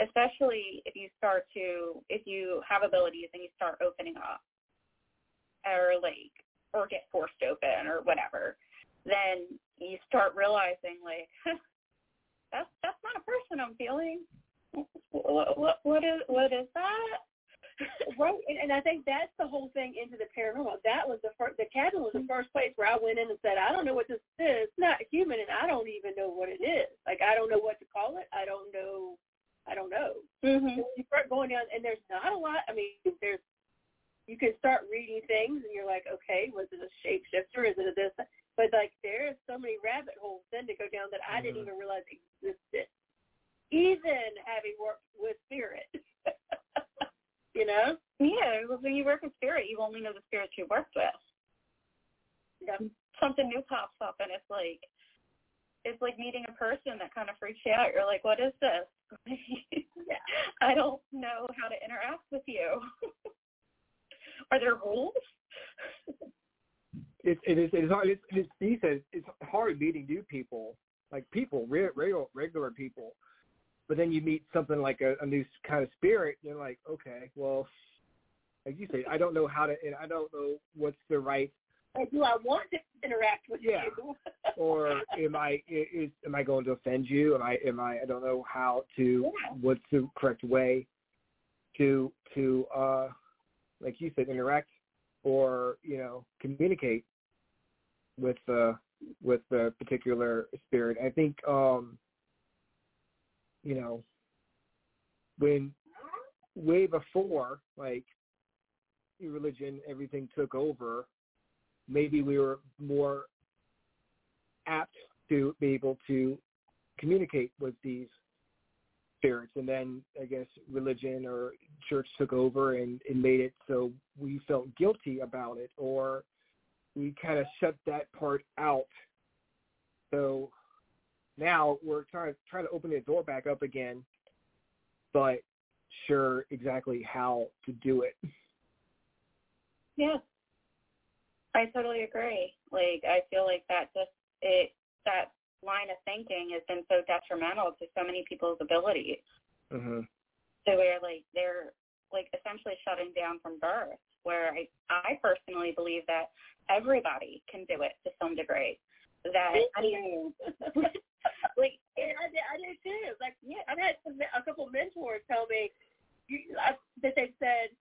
Especially if you start to if you have abilities and you start opening up, or like or get forced open or whatever, then you start realizing like [LAUGHS] that's that's not a person I'm feeling. What what, what is what is that? right, and, and I think that's the whole thing into the paranormal. That was the first. The cabin was the first place where I went in and said, I don't know what this is. It's not human, and I don't even know what it is. Like I don't know what to call it. I don't know. I don't know. Mm-hmm. You start going down, and there's not a lot. I mean, there's you can start reading things, and you're like, okay, was it a shapeshifter? Is it a this? But like, there's so many rabbit holes then to go down that I didn't mm-hmm. even realize existed. Even having worked with spirit. [LAUGHS] you know? Yeah, well, when you work with spirit, you only know the spirits you worked with. Yeah. Something new pops up, and it's like it's like meeting a person that kind of freaks you out. You're like, what is this? [LAUGHS] Yeah. I don't know how to interact with you. [LAUGHS] Are there rules? It, it is it is hard. It's, it's, he says it's hard meeting new people, like people, re- regular regular people. But then you meet something like a, a new kind of spirit. You're like, okay, well, like you say, I don't know how to, and I don't know what's the right, Or do I want to interact with Yeah. you? [LAUGHS] or am I is am I going to offend you? Am I am I I don't know how to Yeah. what's the correct way to to uh like you said interact or you know communicate with uh with the particular spirit. I think um you know when way before like religion everything took over maybe we were more apt to be able to communicate with these spirits. And then i guess religion or church took over and, and made it so we felt guilty about it or we kind of shut that part out so now we're trying trying to open the door back up again but sure exactly how to do it Yeah. I totally agree. Like I feel like that just it that line of thinking has been so detrimental to so many people's abilities. mhm So where like they're like essentially shutting down from birth. Where I I personally believe that everybody can do it to some degree. That I mean, [LAUGHS] like And I, did- I did too. Like, yeah, I've had some, a couple of mentors tell me you, I, that they said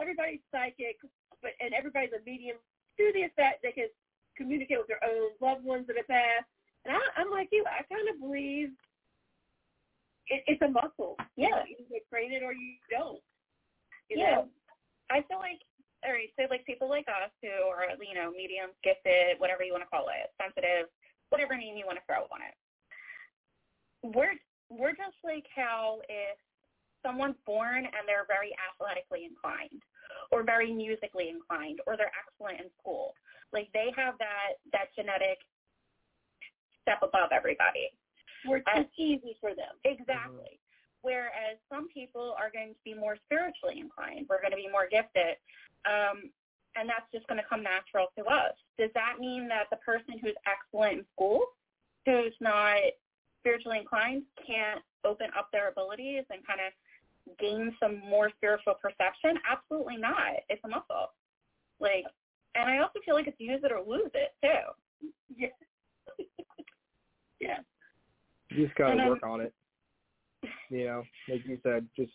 everybody's psychic, but and everybody's a medium to the effect they can communicate with their own loved ones that have passed. And I, I'm like you. I kind of believe it, it's a muscle. Yeah. you either train it or you don't. You yeah. know? I feel like all right, so like people like us who are, you know, mediums, gifted, whatever you want to call it, sensitive, whatever name you want to throw on it. We're we're just like how if someone's born and they're very athletically inclined or very musically inclined or they're excellent in school. Like they have that that genetic step above everybody. We're too easy for them. Exactly. Whereas some people are going to be more spiritually inclined. We're going to be more gifted. Um, and that's just going to come natural to us. Does that mean that the person who's excellent in school, who's not spiritually inclined, can't open up their abilities and kind of gain some more spiritual perception? Absolutely not. It's a muscle. Like, and I also feel like it's use it or lose it too. Yeah. [LAUGHS] yeah. you just got to work on it you know like you said just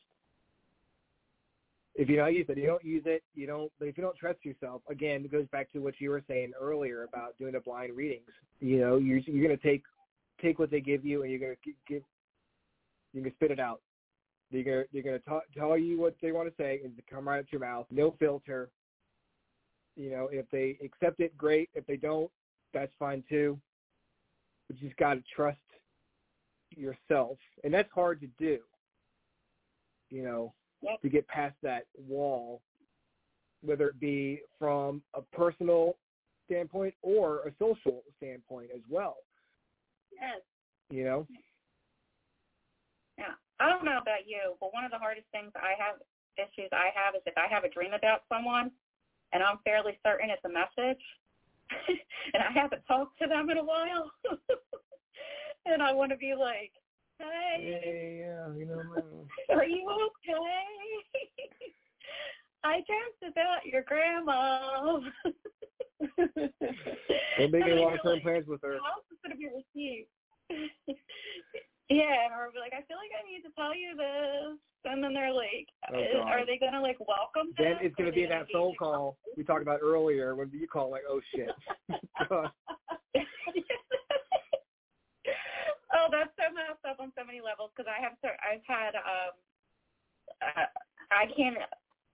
if you don't use it you don't use it you don't if you don't trust yourself again it goes back to what you were saying earlier about doing the blind readings. You know you're you're to take take what they give you and you're to give you're to spit it out. They're to they're to ta- tell you what they want to say and come right out your mouth. No filter. You know if they accept it great. If they don't that's fine too. But you just got to trust yourself and that's hard to do you know Yep. to get past that wall whether it be from a personal standpoint or a social standpoint as well Yes. You know. Yeah. I don't know about you, but one of the hardest things I have issues I have is if I have a dream about someone and I'm fairly certain it's a message [LAUGHS] and I haven't talked to them in a while [LAUGHS] [LAUGHS] and I want to be like, Hey, Hey, yeah, you know. [LAUGHS] are you okay? [LAUGHS] I dreamt about your grandma. Don't make any And long you're term like, plans with her. How else is going to be received? yeah, or be like, I feel like I need to tell you this. And then they're like, Oh, is- are they going to like welcome Then it's going to be that phone call we talked about earlier when you call like, oh shit. Oh, that's so messed up on so many levels because I have I've had um uh, I can't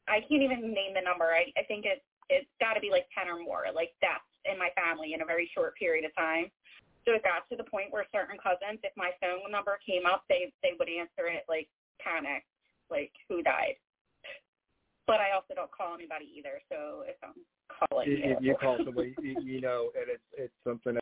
I can't even name the number. I I think it it's got to be like ten or more like deaths in my family in a very short period of time. So it got to the point where certain cousins, if my phone number came up, they they would answer it like panic, like who died. But I also don't call anybody either. So if I'm calling if you, you call somebody, you, you know, and it's it's something